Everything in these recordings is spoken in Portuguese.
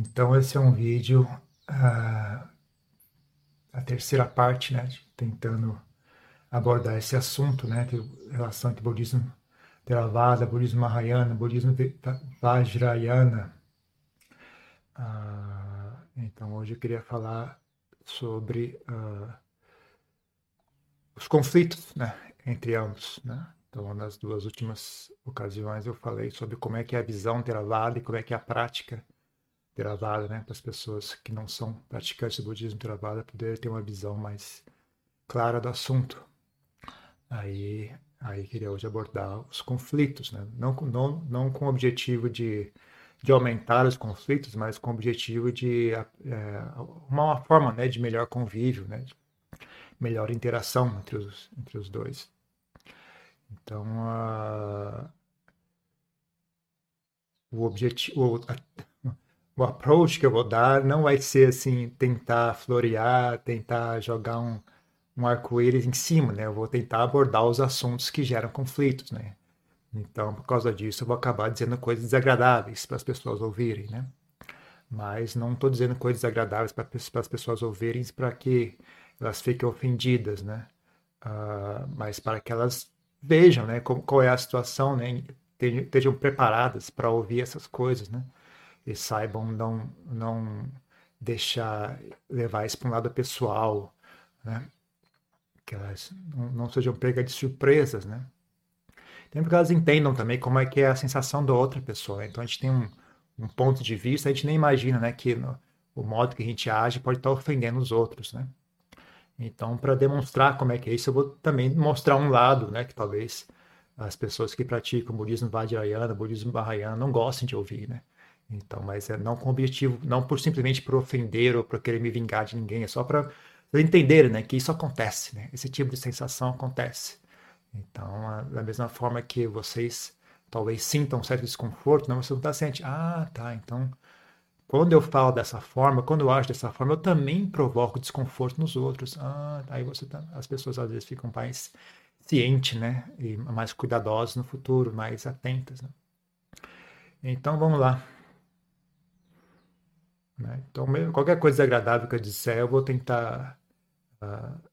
Então, esse é um vídeo, uh, a terceira parte, né, tentando abordar esse assunto, né, de relação entre budismo Theravada, budismo Mahayana, budismo Vajrayana. Uh, então, hoje eu queria falar sobre uh, os conflitos né, entre ambos. Né? Então, nas duas últimas ocasiões eu falei sobre como é que é a visão Theravada e como é que é a prática Theravada, né, para as pessoas que não são praticantes do budismo Theravada poderem ter uma visão mais clara do assunto. Aí, aí queria hoje abordar os conflitos, né? não, não, não com o objetivo de, de aumentar os conflitos, mas com o objetivo de é, uma forma né, de melhor convívio, né, melhor interação entre os, entre os dois. Então, uh, o objetivo, o approach que eu vou dar não vai ser assim tentar florear, tentar jogar um, um arco-íris em cima, né? Eu vou tentar abordar os assuntos que geram conflitos, né? Então, por causa disso, eu vou acabar dizendo coisas desagradáveis para as pessoas ouvirem, né? Mas não estou dizendo coisas desagradáveis para as pessoas ouvirem para que elas fiquem ofendidas, né? Uh, mas para que elas vejam, né? Como, qual é a situação, né? Estejam preparadas para ouvir essas coisas, né? E saibam não, não deixar levar isso para um lado pessoal, né? que elas não, não sejam pegas de surpresas, né? Tem que elas entendam também como é que é a sensação da outra pessoa. Então a gente tem um, um ponto de vista, a gente nem imagina, né, que no, o modo que a gente age pode estar ofendendo os outros, né? Então, para demonstrar como é que é isso, eu vou também mostrar um lado, né, que talvez as pessoas que praticam budismo Vajrayana, budismo Mahayana não gostem de ouvir, né? Então, mas é não com objetivo, não por simplesmente por ofender ou por querer me vingar de ninguém, é só para entender, né, que isso acontece, né? Esse tipo de sensação acontece. Então, da mesma forma que vocês talvez sintam um certo desconforto, não, você não está sentindo, ah, tá, então, quando eu falo dessa forma, quando eu acho dessa forma, eu também provoco desconforto nos outros. Ah, aí você tá, as pessoas às vezes ficam mais cientes, né, e mais cuidadosas no futuro, mais atentas, né? Então, vamos lá. Né? Então, qualquer coisa agradável que eu disser, eu vou tentar uh,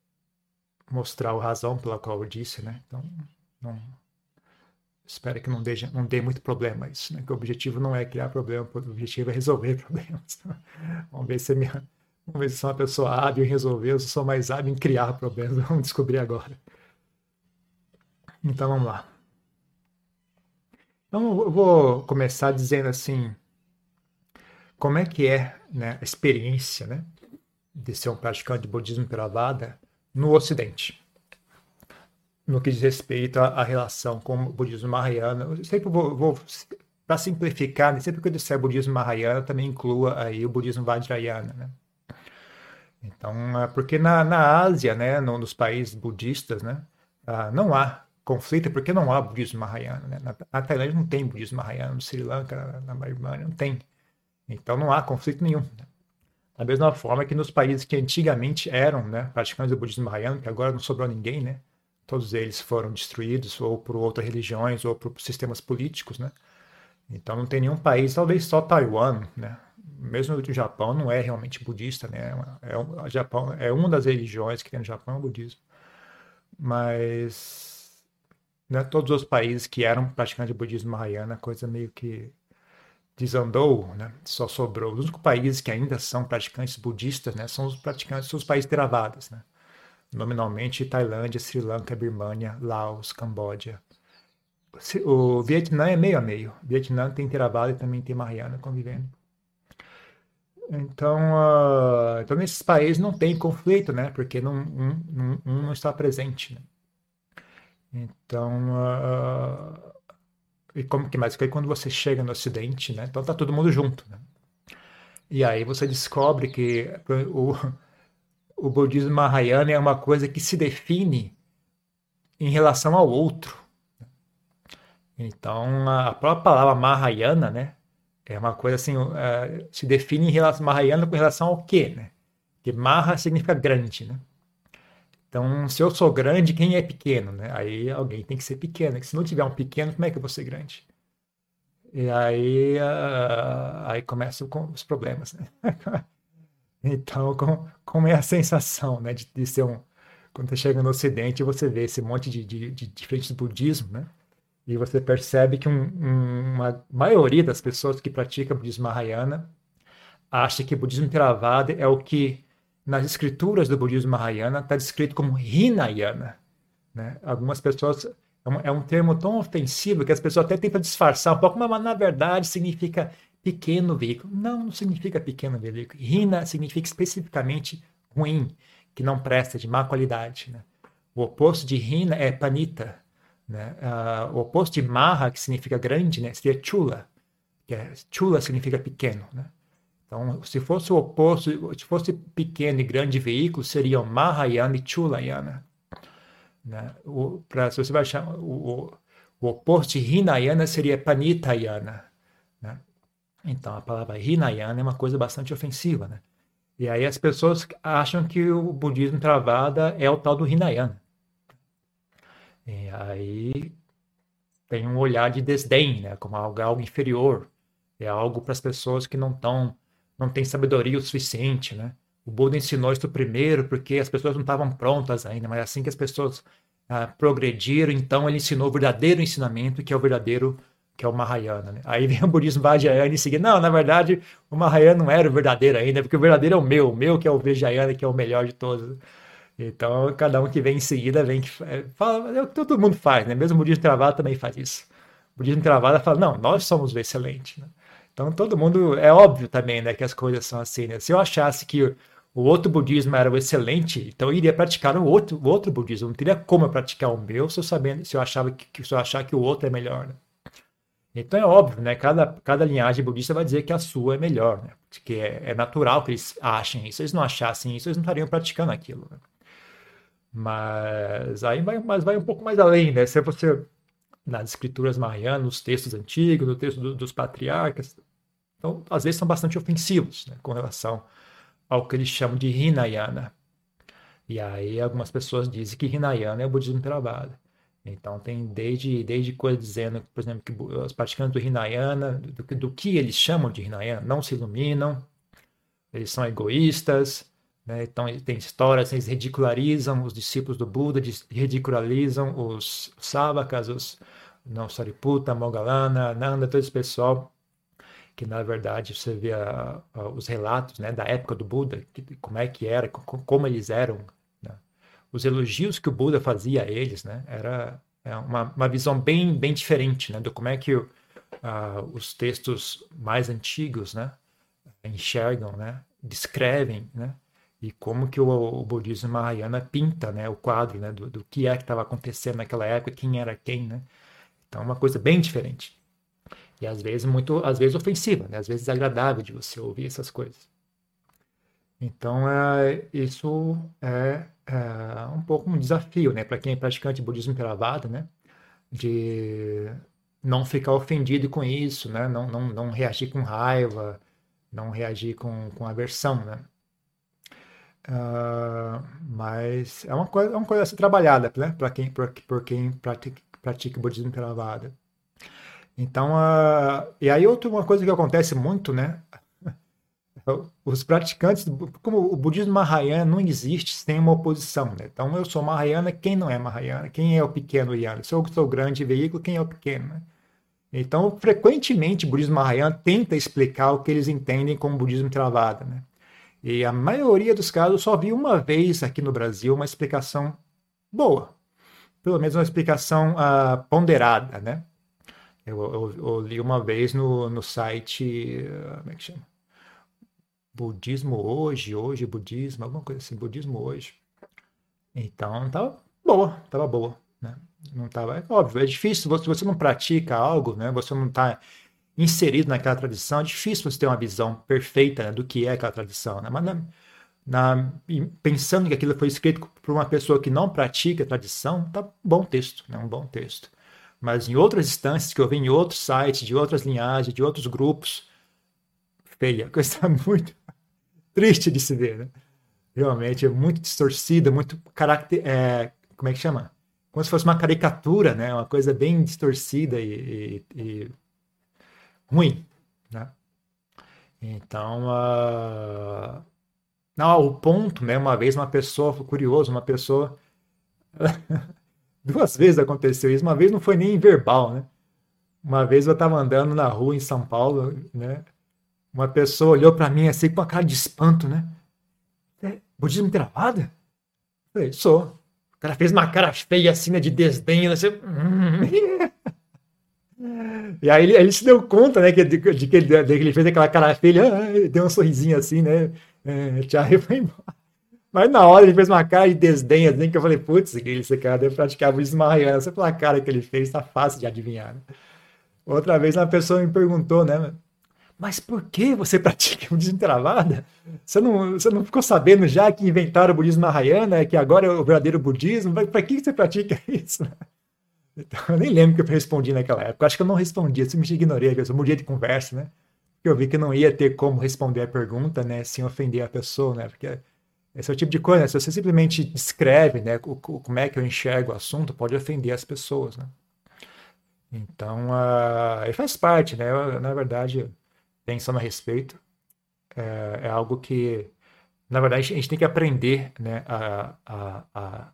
mostrar a razão pela qual eu disse, né? Então, não, espero que não dê, não dê muito problema isso, né? Que o objetivo não é criar problema, o objetivo é resolver problemas. vamos ver se é minha, vamos ver se sou uma pessoa hábil em resolver, ou se sou mais hábil em criar problemas. Vamos descobrir agora. Então, vamos lá. Então, eu vou começar dizendo assim como é que é né, a experiência né, de ser um praticante de budismo Theravada no Ocidente, no que diz respeito à, relação com o budismo Mahayana. Eu sempre vou, vou para simplificar, né, sempre que eu disser budismo Mahayana, também inclua aí o budismo Vajrayana, né? Então, é porque na, na Ásia, né, no, nos países budistas, né, ah, não há conflito porque não há budismo Mahayana. Né? Na, na Tailândia não tem budismo Mahayana, no Sri Lanka, na, na Birmania não tem. Então não há conflito nenhum. Da mesma forma que nos países que antigamente eram né, praticantes do budismo mahayana, que agora não sobrou ninguém, né? Todos eles foram destruídos ou por outras religiões ou por sistemas políticos, né? Então não tem nenhum país, talvez só Taiwan, né? Mesmo o Japão não é realmente budista, né? É, o Japão é uma das religiões que tem no Japão é o budismo. Mas né, todos os países que eram praticantes de budismo mahayana, coisa meio que desandou, né? só sobrou. Os únicos países que ainda são praticantes budistas né, são os praticantes, são os países Theravadas. Né? Nominalmente, Tailândia, Sri Lanka, Birmania, Laos, Camboja. O Vietnã é meio a meio. O Vietnã tem Theravada e também tem Mahayana convivendo. Então, uh, então, nesses países não tem conflito, né? Porque não, um, um, um não está presente. Né? Então, uh, e como que mais? Porque quando você chega no Ocidente, né? Então tá todo mundo junto, né? E aí você descobre que o, o budismo Mahayana é uma coisa que se define em relação ao outro. Então a própria palavra Mahayana, né? É uma coisa assim, uh, se define em relação Mahayana com relação ao quê, né? Que Maha significa grande, né? Então, se eu sou grande, quem é pequeno, né? Aí alguém tem que ser pequeno. Se não tiver um pequeno, como é que eu vou ser grande? E aí, uh, aí começam os problemas, né? então, com, como é a sensação, né, de, de ser um... Quando você chega no Ocidente, você vê esse monte de, de, de diferentes budismo, né? E você percebe que um, um, uma maioria das pessoas que praticam budismo Mahayana acha que budismo Theravada é o que nas escrituras do budismo Mahayana está descrito como Hinayana. Né? Algumas pessoas é um, é um, termo tão ofensivo que as pessoas até tentam disfarçar um pouco, mas, na verdade significa pequeno veículo. Não, não significa pequeno veículo. Hina significa especificamente ruim, que não presta, de má qualidade. Né? O oposto de Hina é Panita. Né? Uh, o oposto de Maha, que significa grande, né? seria Chula. Que é, chula significa pequeno. Né? Então, se fosse o oposto, se fosse pequeno e grande veículo, seriam Mahayana e Chulayana. Né? O, pra, se você vai chamar, o, o, oposto de Hinayana seria Panitayana. Né? Então, a palavra Hinayana é uma coisa bastante ofensiva. Né? E aí as pessoas acham que o budismo travada é o tal do Hinayana. E aí tem um olhar de desdém, né? como algo, algo inferior. É algo para as pessoas que não estão não têm sabedoria o suficiente, né? O Buda ensinou isso primeiro porque as pessoas não estavam prontas ainda, mas assim que as pessoas ah, progrediram, então ele ensinou o verdadeiro ensinamento, que é o verdadeiro, que é o Mahayana. Né? Aí vem o budismo Vajrayana e seguir, não, na verdade o Mahayana não era o verdadeiro ainda, porque o verdadeiro é o meu, o meu que é o Vajrayana, que é o melhor de todos. Então, cada um que vem em seguida vem que é, fala, é o que todo mundo faz, né? Mesmo o budismo travado também faz isso. O budismo travado fala, não, nós somos o excelente. Né? Então, todo mundo, é óbvio também, né, que as coisas são assim, né? Se eu achasse que o outro budismo era o excelente, então eu iria praticar o outro, o outro budismo. Não teria como eu praticar o meu se eu sabendo, se eu achava que, se eu achar que o outro é melhor, né? Então é óbvio, né? Cada, cada linhagem budista vai dizer que a sua é melhor, né? Que é, é natural que eles achem isso. Se eles não achassem isso, eles não estariam praticando aquilo. Né? Mas aí vai, mas vai um pouco mais além, né? Se você nas escrituras marianas, nos textos antigos, no texto do, dos patriarcas, então, às vezes são bastante ofensivos né, com relação ao que eles chamam de Hinayana. E aí algumas pessoas dizem que Hinayana é o budismo Theravada. Então tem desde, desde coisas dizendo, por exemplo, que os praticantes do Hinayana, do, do que eles chamam de Hinayana, não se iluminam, eles são egoístas, né? então tem histórias, eles ridicularizam os discípulos do Buda, ridicularizam os sábakas, os não Sariputta, Moggallana, Nanda, todo esse pessoal que na verdade você vê a, a, os relatos né, da época do Buda, que, como é que era, como eles eram, né? os elogios que o Buda fazia a eles, né, era é uma, uma visão bem, bem diferente né, do como é que os textos mais antigos né, enxergam, né, descrevem, né, e como que o, o budismo Mahayana pinta né, o quadro né, do, do que é que estava acontecendo naquela época, quem era quem. Né? Então, uma coisa bem diferente. E às vezes muito, às vezes ofensiva, né? às vezes agradável de você ouvir essas coisas. Então, é, isso é, é, um pouco um desafio, né, para quem é praticante de budismo Theravada, né, de não ficar ofendido com isso, né, não, não, não reagir com raiva, não reagir com, com aversão, né. Uh, mas é uma coisa, é uma coisa a ser trabalhada, né, para quem, por, por quem pratica, pratica budismo Theravada. Então, uh, e aí outra uma coisa que acontece muito, né? Os praticantes, como o budismo Mahayana não existe sem uma oposição, né? Então, eu sou Mahayana, quem não é Mahayana? Quem é o pequeno Yana? Se eu sou o grande veículo, quem é o pequeno, né? Então, frequentemente, o budismo Mahayana tenta explicar o que eles entendem como budismo travado, né? E a maioria dos casos, só vi uma vez aqui no Brasil uma explicação boa. Pelo menos uma explicação uh, ponderada, né? Eu, eu, eu, li uma vez no, no site, uh, como é que chama? Budismo hoje, hoje budismo, alguma coisa assim, budismo hoje. Então, tava boa, tava boa, né? Não tava, é óbvio, é difícil, se você não pratica algo, né? Você não está inserido naquela tradição, é difícil você ter uma visão perfeita né, do que é aquela tradição, né? Mas na, na, pensando que aquilo foi escrito por uma pessoa que não pratica a tradição, tá bom texto, né? Um bom texto mas em outras instâncias que eu vi em outros sites, de outras linhagens, de outros grupos, feia, coisa muito triste de se ver, né? Realmente é muito distorcida, muito caracter, é, como é que chama? Como se fosse uma caricatura, né? Uma coisa bem distorcida e, e, e ruim, né? Então, uh... não, o ponto, né? Uma vez uma pessoa, curioso, uma pessoa duas vezes aconteceu isso. Uma vez não foi nem verbal, né? Uma vez eu estava andando na rua em São Paulo, né? Uma pessoa olhou para mim assim com uma cara de espanto, né? É, budismo travado? Eu falei, sou. O cara fez uma cara feia assim, né, de desdém, assim. E aí ele, ele, se deu conta, né, que, de, de, que ele, de, que ele fez aquela cara feia, ah, deu um sorrisinho assim, né? É, tchau, e foi embora. Mas na hora ele fez uma cara de desdém, assim, que eu falei, putz, esse cara deve praticar budismo mahayana. Só pela cara que ele fez, tá fácil de adivinhar. Né? Outra vez uma pessoa me perguntou, né? Mas por que você pratica budismo travada? Você não, você não ficou sabendo já que inventaram o budismo mahayana, que agora é o verdadeiro budismo? Para que você pratica isso? Então, eu nem lembro que eu respondi naquela época. Acho que eu não respondi, eu simplesmente ignorei, eu mudei de conversa, né? Eu vi que não ia ter como responder a pergunta, né, sem ofender a pessoa, né? Porque esse é o tipo de coisa, né? se você simplesmente descreve né, o, como é que eu enxergo o assunto, pode ofender as pessoas. Né? Então, uh, faz parte, né? Eu, na verdade, pensando a respeito, é, é, algo que, na verdade, a gente tem que aprender né, a, a, a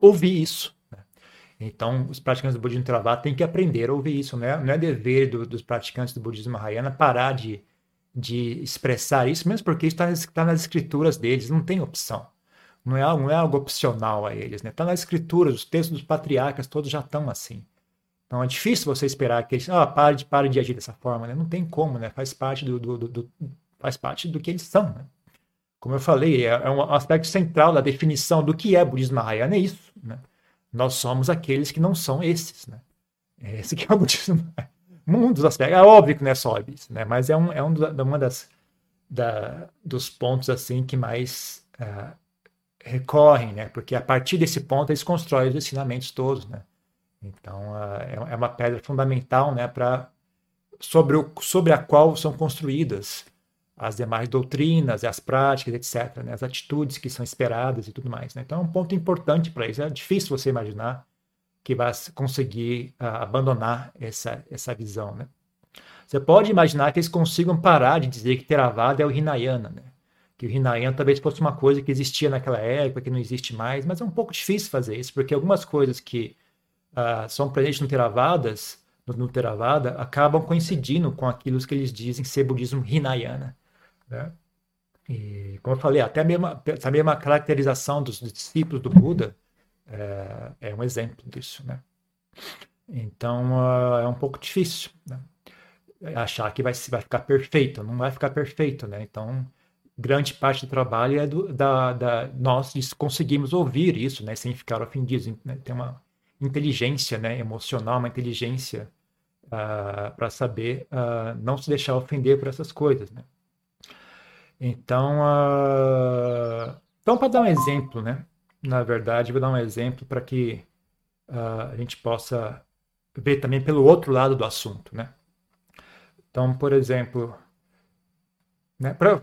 ouvir isso. Então, os praticantes do budismo Theravada têm que aprender a ouvir isso. Né? Não é dever do, dos praticantes do budismo Mahayana parar de de expressar isso, mesmo porque está tá nas escrituras deles, não tem opção. Não é, não é algo opcional a eles, né? Está nas escrituras, os textos dos patriarcas todos já estão assim. Então é difícil você esperar que eles, ah, pare de, pare de agir dessa forma, né? Não tem como, né? Faz parte do, do, do, do faz parte do que eles são, né? Como eu falei, é, é, um aspecto central da definição do que é budismo mahayana, é isso, né? Nós somos aqueles que não são esses, né? Esse que é o budismo um dos aspectos. É óbvio que não é só isso, né? Mas é um, é um uma das da, dos pontos assim que mais uh, recorrem, né? Porque a partir desse ponto eles constroem os ensinamentos todos, né? Então uh, é, é uma pedra fundamental, né? Para sobre o, sobre a qual são construídas as demais doutrinas, as práticas, etc., né? as atitudes que são esperadas e tudo mais. Né? Então é um ponto importante para isso. É difícil você imaginar que vai conseguir uh, abandonar essa, essa visão. Né? Você pode imaginar que eles consigam parar de dizer que Theravada é o Hinayana, né? que o Hinayana talvez fosse uma coisa que existia naquela época, que não existe mais, mas é um pouco difícil fazer isso, porque algumas coisas que uh, são presentes no Theravadas, no, no Theravada, acabam coincidindo com aquilo que eles dizem ser budismo Hinayana. Né? E, como eu falei, até a mesma, a mesma caracterização dos discípulos do Buda é, é um exemplo disso, né? Então uh, é um pouco difícil né? achar que vai, vai ficar perfeito, não vai ficar perfeito, né? Então grande parte do trabalho é do, da, da nós conseguimos ouvir isso, né? Sem ficar ofendidos, né? tem uma inteligência, né? Emocional, uma inteligência uh, para saber uh, não se deixar ofender por essas coisas, né? Então, então para dar um exemplo, né? na verdade, vou dar um exemplo para que uh, a gente possa ver também pelo outro lado do assunto, né? Então, por exemplo, né, pra, uh,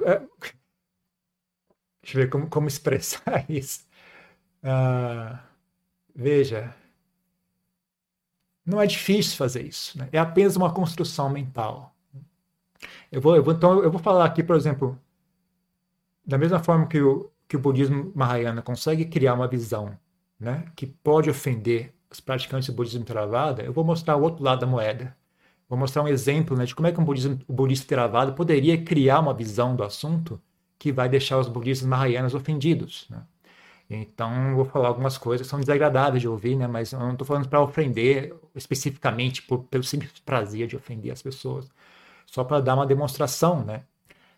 deixa eu ver como, como expressar isso. Uh, veja, não é difícil fazer isso, né? é apenas uma construção mental. Eu vou, eu vou, então, eu vou falar aqui, por exemplo, da mesma forma que o, que o budismo Mahayana consegue criar uma visão né, que pode ofender os praticantes do budismo Theravada, eu vou mostrar o outro lado da moeda. Vou mostrar um exemplo né, de como é que um budismo, o budista Theravada poderia criar uma visão do assunto que vai deixar os budistas Mahayanas ofendidos. Né? Então, vou falar algumas coisas que são desagradáveis de ouvir, né? mas eu não estou falando para ofender especificamente por, pelo simples prazer de ofender as pessoas, só para dar uma demonstração né?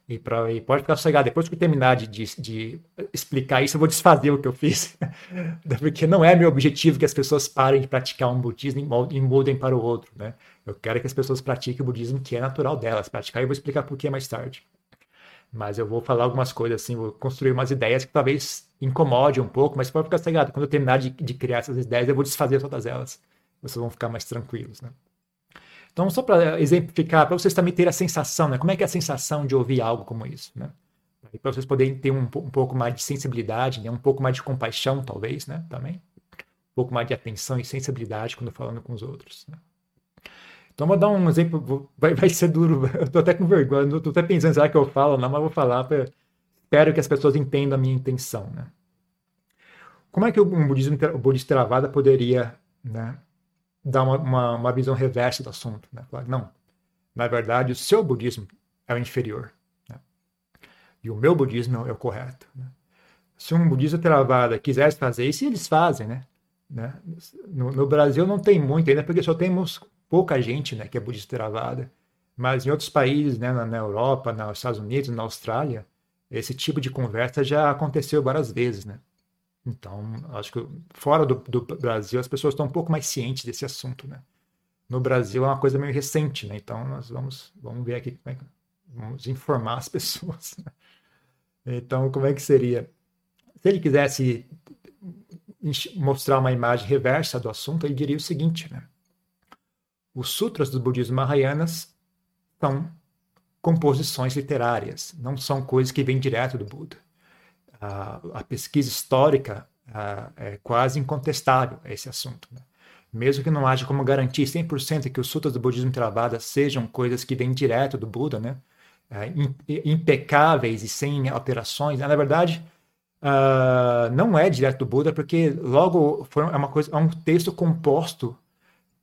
E, pra, e pode ficar sossegado. Depois que eu terminar de, de, de, explicar isso, eu vou desfazer o que eu fiz. Porque não é meu objetivo que as pessoas parem de praticar um budismo e mudem para o outro. Né? Eu quero que as pessoas pratiquem o budismo que é natural delas praticar. E eu vou explicar por que mais tarde. Mas eu vou falar algumas coisas assim, vou construir umas ideias que talvez incomode um pouco, mas pode ficar sossegado. Quando eu terminar de, de criar essas ideias, eu vou desfazer todas elas. Vocês vão ficar mais tranquilos. Né? Então, só para exemplificar, para vocês também terem a sensação, né? Como é que é a sensação de ouvir algo como isso, né? para vocês poderem ter um, um, pouco mais de sensibilidade, né? um pouco mais de compaixão, talvez, né? Também. Um pouco mais de atenção e sensibilidade quando falando com os outros. Né? Então, vou dar um exemplo, vai, vai ser duro, eu tô até com vergonha, tô até pensando, será que eu falo não, mas vou falar, pra, espero que as pessoas entendam a minha intenção, né? Como é que o budismo, o budista Theravada poderia né, dar uma, uma, uma, visão reversa do assunto? Né? Não, na verdade, o seu budismo é o inferior. Né? E o meu budismo é o correto. Né? Se um budista Theravada quisesse fazer isso, eles fazem, né? né? No, no, Brasil não tem muito ainda, porque só temos pouca gente né, que é budista Theravada. Mas em outros países, né, na, na Europa, nos Estados Unidos, na Austrália, esse tipo de conversa já aconteceu várias vezes, né? Então, acho que fora do, do, Brasil as pessoas estão um pouco mais cientes desse assunto, né? No Brasil é uma coisa meio recente, né? Então, nós vamos, vamos ver aqui como é que vamos informar as pessoas. Né? Então, como é que seria? Se ele quisesse mostrar uma imagem reversa do assunto, ele diria o seguinte, né? Os sutras do budismo Mahayanas são composições literárias, não são coisas que vêm direto do Buda. A, a pesquisa histórica a, é quase incontestável esse assunto. Né? Mesmo que não haja como garantir 100% que os sutras do budismo Theravada sejam coisas que vêm direto do Buda, né? É, impecáveis e sem alterações, na verdade, uh, não é direto do Buda, porque logo foi, é uma coisa, é um texto composto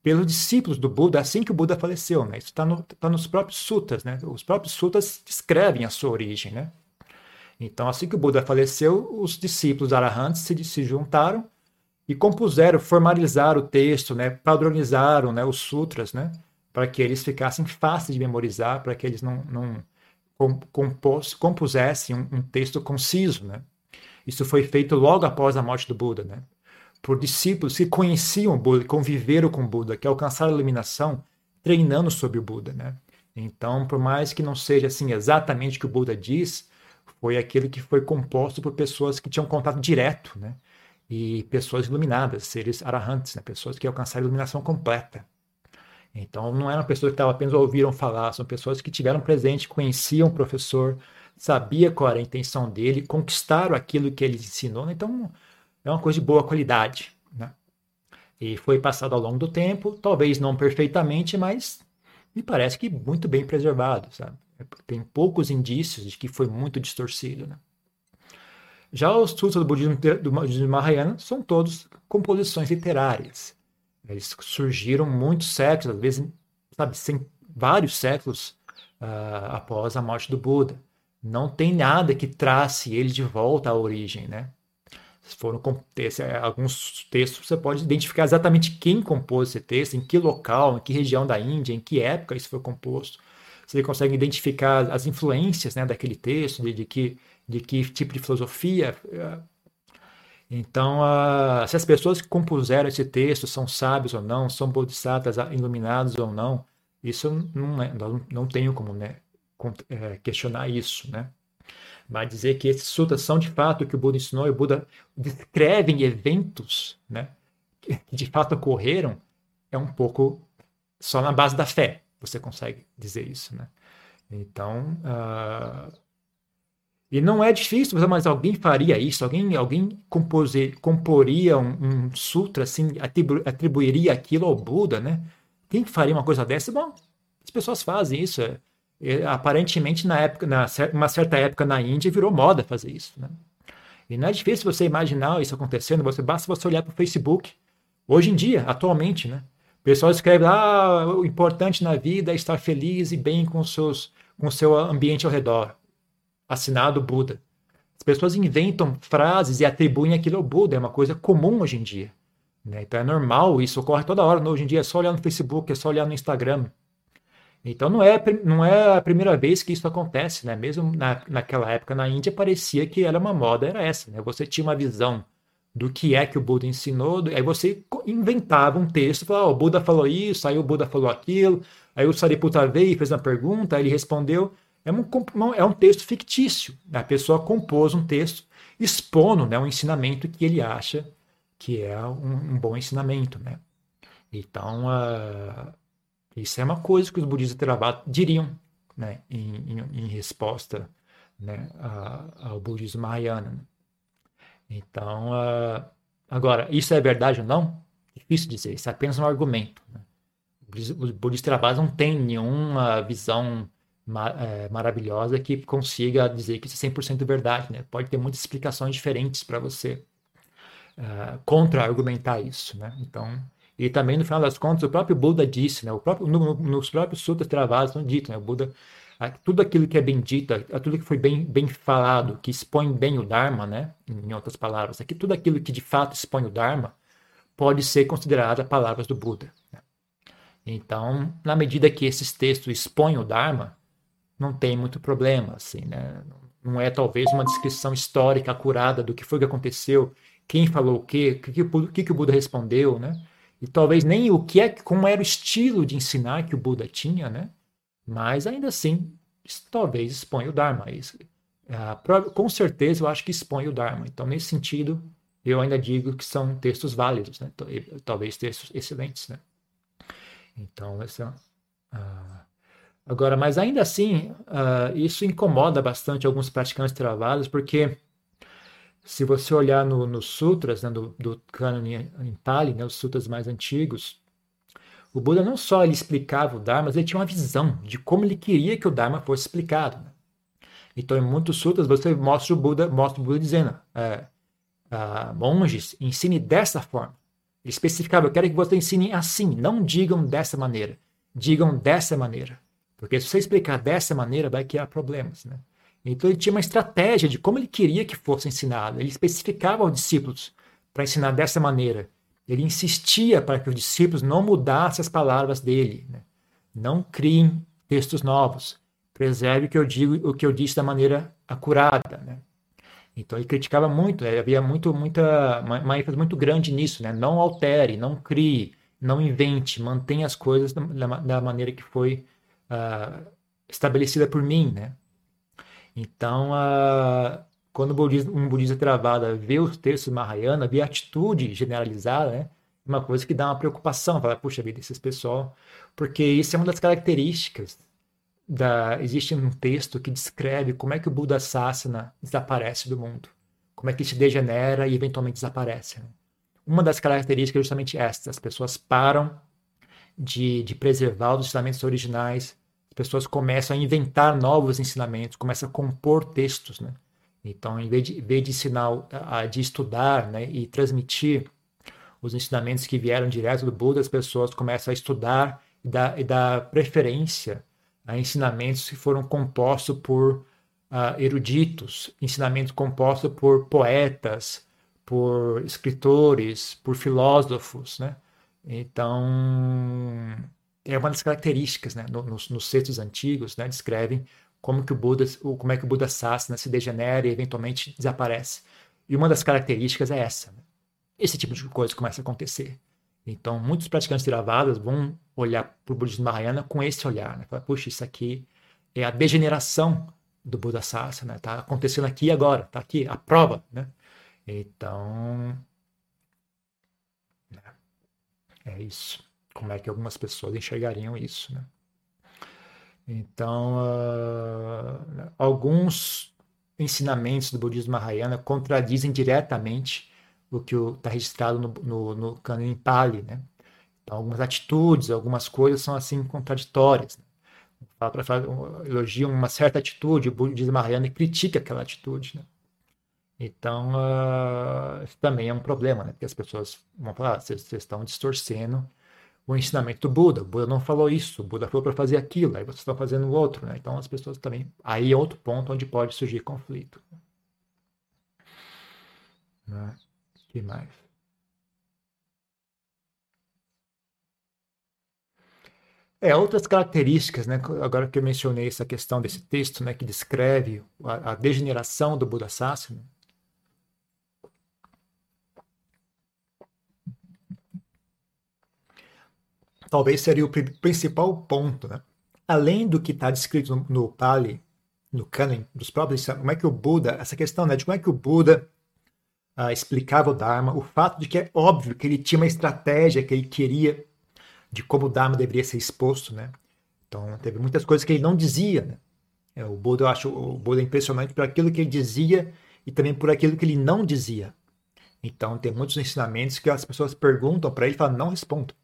pelos discípulos do Buda assim que o Buda faleceu. Né? Isso está no, tá nos próprios sutras. Né? Os próprios sutras descrevem a sua origem. Né? Então, assim que o Buda faleceu, os discípulos arahants se, se juntaram e compuseram, formalizaram o texto, né? padronizaram né? os sutras, né? para que eles ficassem fáceis de memorizar, para que eles não, não compos, compusessem um, um, texto conciso. Né? Isso foi feito logo após a morte do Buda. Né? por discípulos que conheciam o Buda, conviveram com o Buda, que alcançaram a iluminação treinando sobre o Buda, né? Então, por mais que não seja assim exatamente o que o Buda diz, foi aquilo que foi composto por pessoas que tinham contato direto, né? E pessoas iluminadas, seres arahants, né? pessoas que alcançaram a iluminação completa. Então, não eram pessoas que estavam apenas ouviram falar, são pessoas que tiveram presente, conheciam o professor, sabia qual era a intenção dele, conquistaram aquilo que ele ensinou. Né? Então, é uma coisa de boa qualidade. Né? E foi passado ao longo do tempo, talvez não perfeitamente, mas me parece que muito bem preservado. Sabe? Tem poucos indícios de que foi muito distorcido. Né? Já os sutras do budismo, do budismo Mahayana são todos composições literárias. Eles surgiram muitos séculos, às vezes, sabe, sem vários séculos uh, após a morte do Buda. Não tem nada que trace ele de volta à origem, né? foram é, alguns textos você pode identificar exatamente quem compôs esse texto, em que local, em que região da Índia, em que época isso foi composto. Você consegue identificar as influências né, daquele texto, de, de, que, de que tipo de filosofia. É. Então, uh, se as pessoas que compuseram esse texto são sábios ou não, são bodhisattvas iluminados ou não, isso não, é, não, não tenho como né, questionar isso, né? Mas dizer que esses sutras são de fato o que o Buda ensinou e o Buda descreve eventos né, que de fato ocorreram, é um pouco só na base da fé você consegue dizer isso. Né? Então, uh, e não é difícil, mas alguém faria isso? Alguém, alguém compose, comporia um, um, sutra, assim, atribu, atribuiria aquilo ao Buda, né? Quem faria uma coisa dessa? Bom, as pessoas fazem isso. É, aparentemente na época, na uma certa época na Índia virou moda fazer isso, né? E não é difícil você imaginar isso acontecendo, você basta você olhar para o Facebook. Hoje em dia, atualmente, né? O pessoal escreve lá, ah, o importante na vida é estar feliz e bem com, seus, com seu ambiente ao redor. Assinado Buda. As pessoas inventam frases e atribuem aquilo ao Buda, é uma coisa comum hoje em dia. Né? Então é normal, isso ocorre toda hora. Hoje em dia é só olhar no Facebook, é só olhar no Instagram. Então não é, não é a primeira vez que isso acontece, né? Mesmo na, naquela época na Índia parecia que era uma moda, era essa, né? Você tinha uma visão do que é que o Buda ensinou, aí você inventava um texto, falava, oh, o Buda falou isso, aí o Buda falou aquilo, aí o Sariputta veio e fez uma pergunta, aí ele respondeu. É um, é um texto fictício. A pessoa compôs um texto expondo né, um ensinamento que ele acha que é um, um bom ensinamento. Né? Então, uh, isso é uma coisa que os budistas Theravada diriam né, em, em, em resposta né, ao budismo Mahayana. Né. Então, uh, agora, isso é verdade ou não? Difícil dizer, isso é apenas um argumento. Né? Os budistas travados não têm nenhuma visão é, maravilhosa que consiga dizer que isso é 100% verdade. Né? Pode ter muitas explicações diferentes para você uh, contra-argumentar isso. Né? Então, e também, no final das contas, o próprio Buda disse, né? o próprio, no, nos próprios sutras travados, dito, né? o Buda tudo aquilo que é bem dito, tudo que foi bem, bem falado, que expõe bem o Dharma, né? em outras palavras, aqui tudo aquilo que de fato expõe o Dharma pode ser considerado palavras do Buda. Né? Então, na medida que esses textos expõem o Dharma, não tem muito problema, assim, né? Não é talvez uma descrição histórica acurada do que foi que aconteceu, quem falou o quê, o que, que, que o Buda respondeu, né? E talvez nem o que é, como era o estilo de ensinar que o Buda tinha, né? Mas ainda assim, talvez expõe o Dharma. Uh, com certeza eu acho que expõe o Dharma. Então, nesse sentido, eu ainda digo que são textos válidos, né? Talvez textos excelentes, né? Então, essa. Uh, agora, mas ainda assim, uh, isso incomoda bastante alguns praticantes travados, porque se você olhar nos no sutras, né, do, do Cânone em Pali, né, os sutras mais antigos, o Buda não só ele explicava o Dharma, mas ele tinha uma visão de como ele queria que o Dharma fosse explicado. Né? Então, em muitos sutras, você mostra o Buda, mostra o Buda dizendo, é, ah, monges, ensine dessa forma. Ele especificava, eu quero que você ensine assim, não digam dessa maneira, digam dessa maneira. Porque se você explicar dessa maneira, vai criar problemas. Né? Então ele tinha uma estratégia de como ele queria que fosse ensinado. Ele especificava aos discípulos para ensinar dessa maneira. Ele insistia para que os discípulos não mudassem as palavras dele. Né? Não criem textos novos. Preserve o que eu digo, o que eu disse da maneira acurada. Né? Então ele criticava muito. Né? Havia muito, muita, uma, ênfase muito grande nisso. Né? Não altere, não crie, não invente. Mantenha as coisas da, da maneira que foi uh, estabelecida por mim. Né? Então, uh, quando um budista travado vê os textos Mahayana, vê a atitude generalizada, né? uma coisa que dá uma preocupação, fala, puxa vida, esses pessoal, porque isso é uma das características da existe um texto que descreve como é que o Buda Sasana desaparece do mundo, como é que se degenera e eventualmente desaparece. Né? Uma das características é justamente esta: as pessoas param de, de preservar os ensinamentos originais, as pessoas começam a inventar novos ensinamentos, começam a compor textos, né? Então, em vez de, em vez de ensinar, de estudar né, e transmitir os ensinamentos que vieram direto do Buda, as pessoas começam a estudar e dar, e dar preferência a ensinamentos que foram compostos por uh, eruditos, ensinamentos compostos por poetas, por escritores, por filósofos, né? Então, é uma das características, né? Nos, nos textos antigos, né? Descrevem como que o Buda, como é que o Buda Sasana se degenera e eventualmente desaparece. E uma das características é essa. Né? Esse tipo de coisa começa a acontecer. Então, muitos praticantes Theravadas vão olhar para o budismo Mahayana com esse olhar. Né? Puxa, isso aqui é a degeneração do Buda Sasana. Está acontecendo aqui agora. Está aqui, a prova. Né? Então, né? é isso. Como é que algumas pessoas enxergariam isso, né? Então, uh, alguns ensinamentos do budismo Mahayana contradizem diretamente o que está registrado no, no, no Pali, né? Então, algumas atitudes, algumas coisas são assim contraditórias. Né? Fala elogia uma certa atitude, o budismo Mahayana critica aquela atitude, né? Então, uh, isso também é um problema, né? Porque as pessoas vão falar, ah, vocês estão distorcendo o ensinamento do Buda. O Buda não falou isso, o Buda falou para fazer aquilo, aí vocês estão fazendo o outro, né? Então as pessoas também. Aí é outro ponto onde pode surgir conflito. Né? que mais? É, outras características, né? Agora que eu mencionei essa questão desse texto, né, que descreve a, a degeneração do Buda Sasana, talvez seria o principal ponto, né? Além do que está descrito no, no Pali, no Canon dos próprios, como é que o Buda, essa questão, né, de como é que o Buda uh, explicava o Dharma, o fato de que é óbvio que ele tinha uma estratégia que ele queria de como o Dharma deveria ser exposto, né? Então, teve muitas coisas que ele não dizia, né? É, o Buda, eu acho o Buda é impressionante por aquilo que ele dizia e também por aquilo que ele não dizia. Então, tem muitos ensinamentos que as pessoas perguntam para ele e falam, não respondo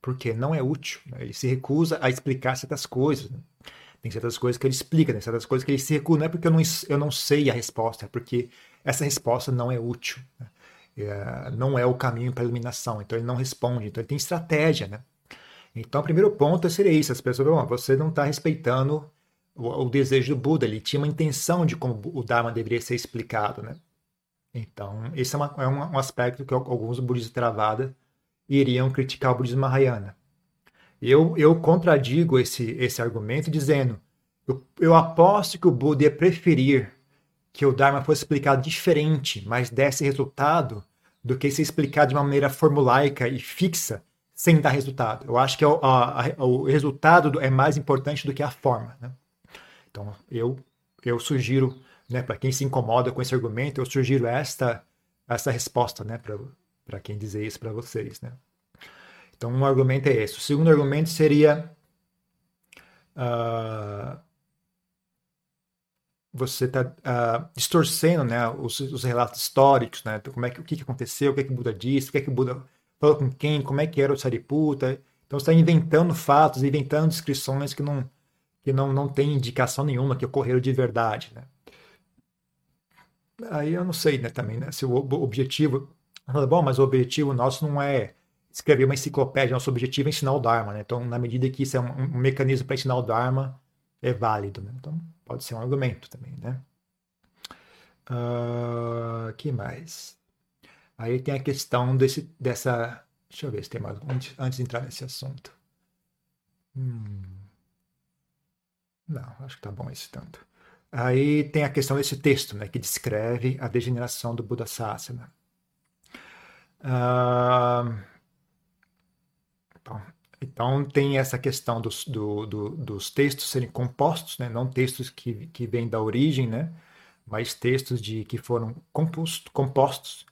porque não é útil. Né? Ele se recusa a explicar certas coisas. Né? Tem certas coisas que ele explica, tem certas coisas que ele se recusa. Não é porque eu não, eu não sei a resposta, é porque essa resposta não é útil. Né? É, não é o caminho para a iluminação. Então ele não responde. Então ele tem estratégia. Né? Então o primeiro ponto seria isso: as pessoas, bom, você não está respeitando o, o, desejo do Buda. Ele tinha uma intenção de como o Dharma deveria ser explicado. Né? Então, esse é, uma, é um, um, aspecto que alguns budistas travada iriam criticar o budismo Mahayana. Eu, eu contradigo esse, esse argumento dizendo: eu, eu aposto que o Buda ia preferir que o Dharma fosse explicado diferente, mas desse resultado, do que ser explicado de uma maneira formulaica e fixa, sem dar resultado. Eu acho que o, a, a, o resultado é mais importante do que a forma. Né? Então, eu, eu sugiro, né, para quem se incomoda com esse argumento, eu sugiro esta, essa resposta né, para quem dizer isso para vocês. Né? Então, um argumento é esse. O segundo argumento seria uh, você está uh, ah, distorcendo né, os, os, relatos históricos, né? Como é que, o que, aconteceu, o que, é que Buda disse, o que, é que Buda falou com quem, como é que era o Sariputta. Então, você está inventando fatos, inventando descrições que não, que não, não tem indicação nenhuma que ocorreram de verdade. Né? Aí eu não sei né, também né, se o objetivo. Bom, mas o objetivo nosso não é escrever uma enciclopédia, nosso objetivo é ensinar o Dharma, né? Então, na medida que isso é um, um mecanismo para ensinar o Dharma, é válido, né? Então, pode ser um argumento também, né? Uh, que mais? Aí tem a questão desse, dessa... Deixa eu ver se tem mais antes, antes de entrar nesse assunto. Hum, não, acho que tá bom esse tanto. Aí tem a questão desse texto, né, que descreve a degeneração do Buda Sasana. Então, então, tem essa questão dos, do, do, dos textos serem compostos, né? não textos que, que vêm da origem, né? mas textos de, que foram composto, compostos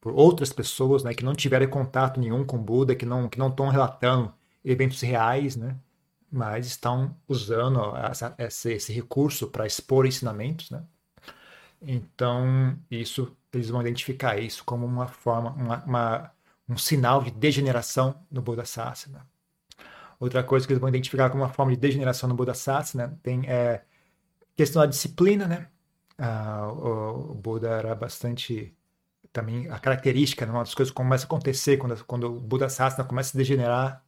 por outras pessoas né? que não tiveram contato nenhum com Buda, que não, que não estão relatando eventos reais, né? mas estão usando essa, esse, esse recurso para expor ensinamentos. Né? Então, isso eles vão identificar isso como uma forma, uma, uma um sinal de degeneração no Bodhisattva. Outra coisa que eles vão identificar como uma forma de degeneração no Bodhisattva tem é questão da disciplina, né? Ah, o, o Buda era bastante também a característica, né? uma das coisas que começa a acontecer quando, quando o Buda Sasana começa a degenerar,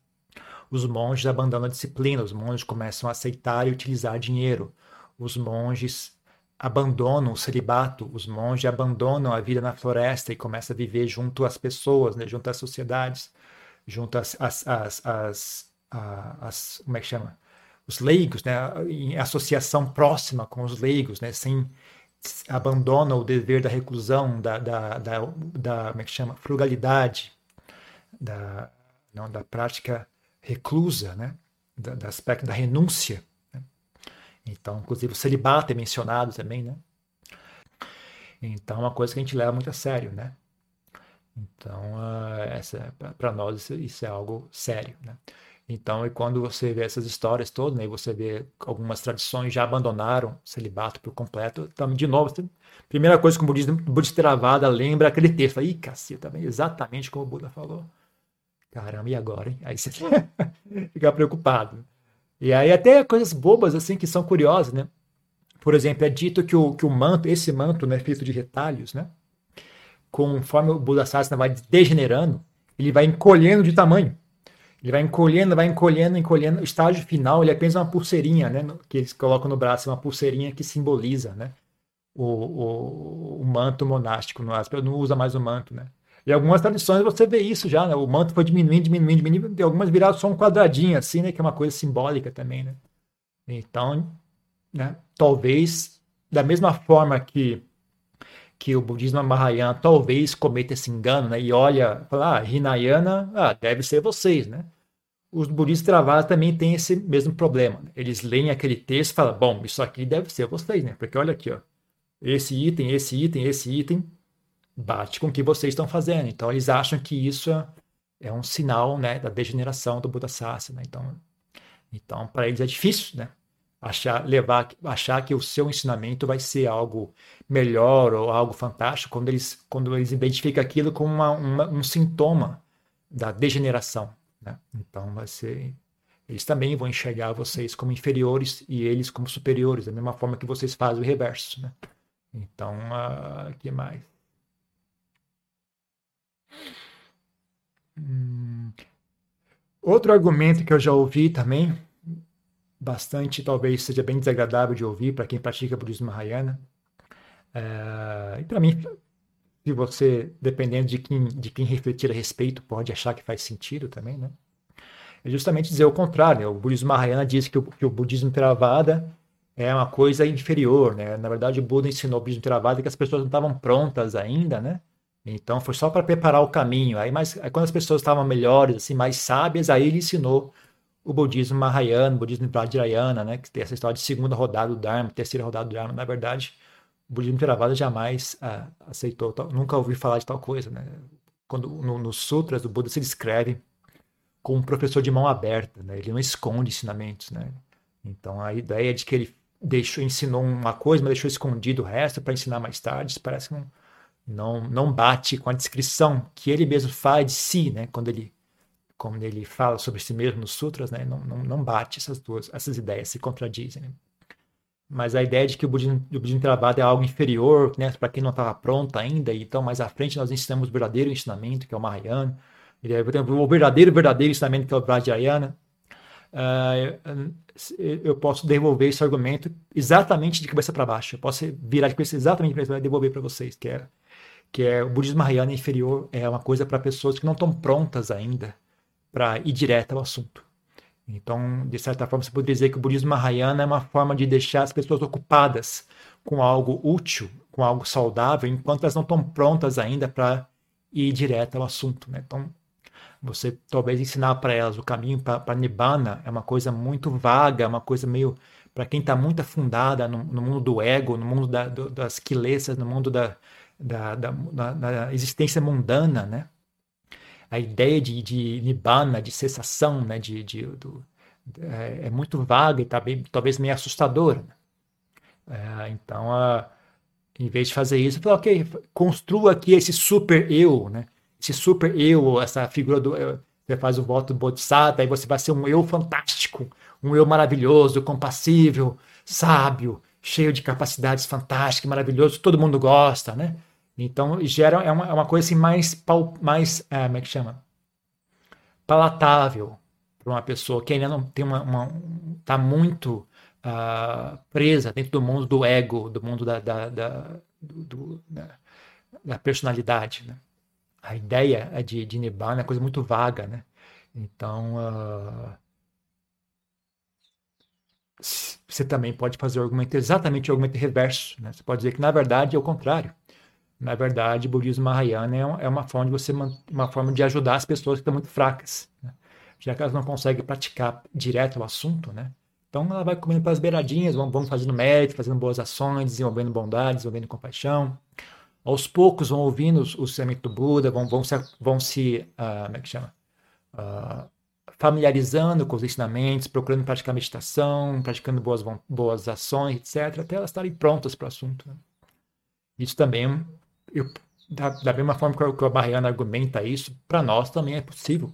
os monges abandonam a disciplina, os monges começam a aceitar e utilizar dinheiro, os monges abandonam o celibato, os monges abandonam a vida na floresta e começam a viver junto às pessoas, né, junto às sociedades, junto às, às, às, às, às como é que chama? Os leigos, né, em associação próxima com os leigos, né, sem abandonam o dever da reclusão, da, da, da, da como é que chama? frugalidade, da, não, da prática reclusa, né, da, da aspecto da renúncia então, inclusive, o celibato é mencionado também, né? Então, é uma coisa que a gente leva muito a sério, né? Então, essa para nós isso, isso, é algo sério, né? Então, e quando você vê essas histórias todas, né, e você vê algumas tradições já abandonaram celibato por completo, então, de novo, primeira coisa que o budismo, budista Theravada lembra aquele texto, aí, caceta, exatamente como o Buda falou. Caramba, e agora, hein? Aí você fica preocupado. E aí até coisas bobas assim que são curiosas, né? Por exemplo, é dito que o, que o manto, esse manto, né, feito de retalhos, né? Conforme o Buda Sasana vai degenerando, ele vai encolhendo de tamanho. Ele vai encolhendo, vai encolhendo, encolhendo. O estágio final, ele é apenas uma pulseirinha, né? Que eles colocam no braço, uma pulseirinha que simboliza, né? O, o, o manto monástico. Não usa mais o manto, né? E algumas tradições você vê isso já, né? O manto foi diminuindo, diminuindo, diminuindo, e algumas viraram só um quadradinho assim, né? Que é uma coisa simbólica também, né? Então, né? Talvez, da mesma forma que que o budismo Mahayana talvez cometa esse engano, né? E olha, fala, ah, Hinayana, ah, deve ser vocês, né? Os budistas travados também têm esse mesmo problema. Né? Eles leem aquele texto e falam, bom, isso aqui deve ser vocês, né? Porque olha aqui, ó, esse item, esse item, esse item, bate com o que vocês estão fazendo. Então, eles acham que isso é um sinal né, da degeneração do Buda Sasana. Então, então para eles é difícil né, achar, levar, achar que o seu ensinamento vai ser algo melhor ou algo fantástico quando eles, quando eles identificam aquilo como uma, uma, um sintoma da degeneração. Né? Então vai ser. Eles também vão enxergar vocês como inferiores e eles como superiores, da mesma forma que vocês fazem o reverso. Né? Então, o uh, que mais? Hum. Outro argumento que eu já ouvi também, bastante, talvez seja bem desagradável de ouvir para quem pratica budismo Mahayana, é, e para mim, se você, dependendo de quem, de quem refletir a respeito, pode achar que faz sentido também, né? É justamente dizer o contrário. Né? O budismo Mahayana diz que o, que o budismo Theravada é uma coisa inferior, né? Na verdade, o Buda ensinou o budismo Theravada que as pessoas não estavam prontas ainda, né? Então foi só para preparar o caminho. Aí, mas aí, quando as pessoas estavam melhores, assim, mais sábias, aí ele ensinou o budismo Mahayana, o budismo Vajrayana, né? Que tem essa história de segunda rodada do Dharma, terceira rodada do Dharma. Na verdade, o budismo Theravada jamais ah, aceitou, tal, nunca ouvi falar de tal coisa, né? Quando no, nos sutras do Buda se descreve como um professor de mão aberta, né? Ele não esconde ensinamentos, né? Então a ideia de que ele deixou ensinou uma coisa, mas deixou escondido o resto para ensinar mais tarde, parece que não não, bate com a descrição que ele mesmo faz de si, né? Quando ele, quando ele fala sobre si mesmo nos sutras, né? Não, não, não bate essas duas, essas ideias se contradizem. Né? Mas a ideia de que o budismo, o budismo travado é algo inferior, né? Para quem não estava pronto ainda, então mais à frente nós ensinamos o verdadeiro ensinamento, que é o Mahayana, o verdadeiro, verdadeiro ensinamento, que é o Vajrayana. Uh, eu posso devolver esse argumento exatamente de cabeça para baixo. Eu posso virar de cabeça exatamente para devolver para vocês, que é que é o budismo Mahayana inferior é uma coisa para pessoas que não estão prontas ainda para ir direto ao assunto. Então, de certa forma, você poderia dizer que o budismo Mahayana é uma forma de deixar as pessoas ocupadas com algo útil, com algo saudável, enquanto elas não estão prontas ainda para ir direto ao assunto. Né? Então, você talvez ensinar para elas o caminho para Nibbana é uma coisa muito vaga, uma coisa meio para quem está muito afundada no, no, mundo do ego, no mundo da, do, das quilesas, no mundo da, da, da, da, existência mundana, né? A ideia de, de nibbana, de cessação, né? De, de do, é, é, muito vaga e tá bem, talvez meio assustadora. Né? É, então, a, em vez de fazer isso, fala, ok, construa aqui esse super eu, né? Esse super eu, essa figura do você faz o voto do Bodhisattva, aí você vai ser um eu fantástico, um eu maravilhoso, compassível, sábio, cheio de capacidades fantásticas, maravilhoso, todo mundo gosta, né? Então, gera, é uma, é uma coisa assim mais, mais é, como é que chama? Palatável para uma pessoa que ainda não tem uma, uma tá muito uh, presa dentro do mundo do ego, do mundo da, da, da, do, da, da personalidade, né? A ideia de, de Nibbana é coisa muito vaga, né? Então, uh, você também pode fazer o argumento exatamente o argumento reverso. Né? Você pode dizer que, na verdade, é o contrário. Na verdade, o budismo Mahayana é, é uma forma de você uma forma de ajudar as pessoas que estão muito fracas, né? já que elas não conseguem praticar direto o assunto, né? Então ela vai comendo pelas beiradinhas, vão, fazendo mérito, fazendo boas ações, desenvolvendo bondade, desenvolvendo compaixão. Aos poucos vão ouvindo o ensinamento do Buda, vão, vão se, vão se uh, como é que chama? Uh, familiarizando com os ensinamentos, procurando praticar meditação, praticando boas, boas ações, etc., até elas estarem prontas para o assunto. Né? Isso também, eu, da, da, mesma forma que, que a Barriana argumenta isso, para nós também é possível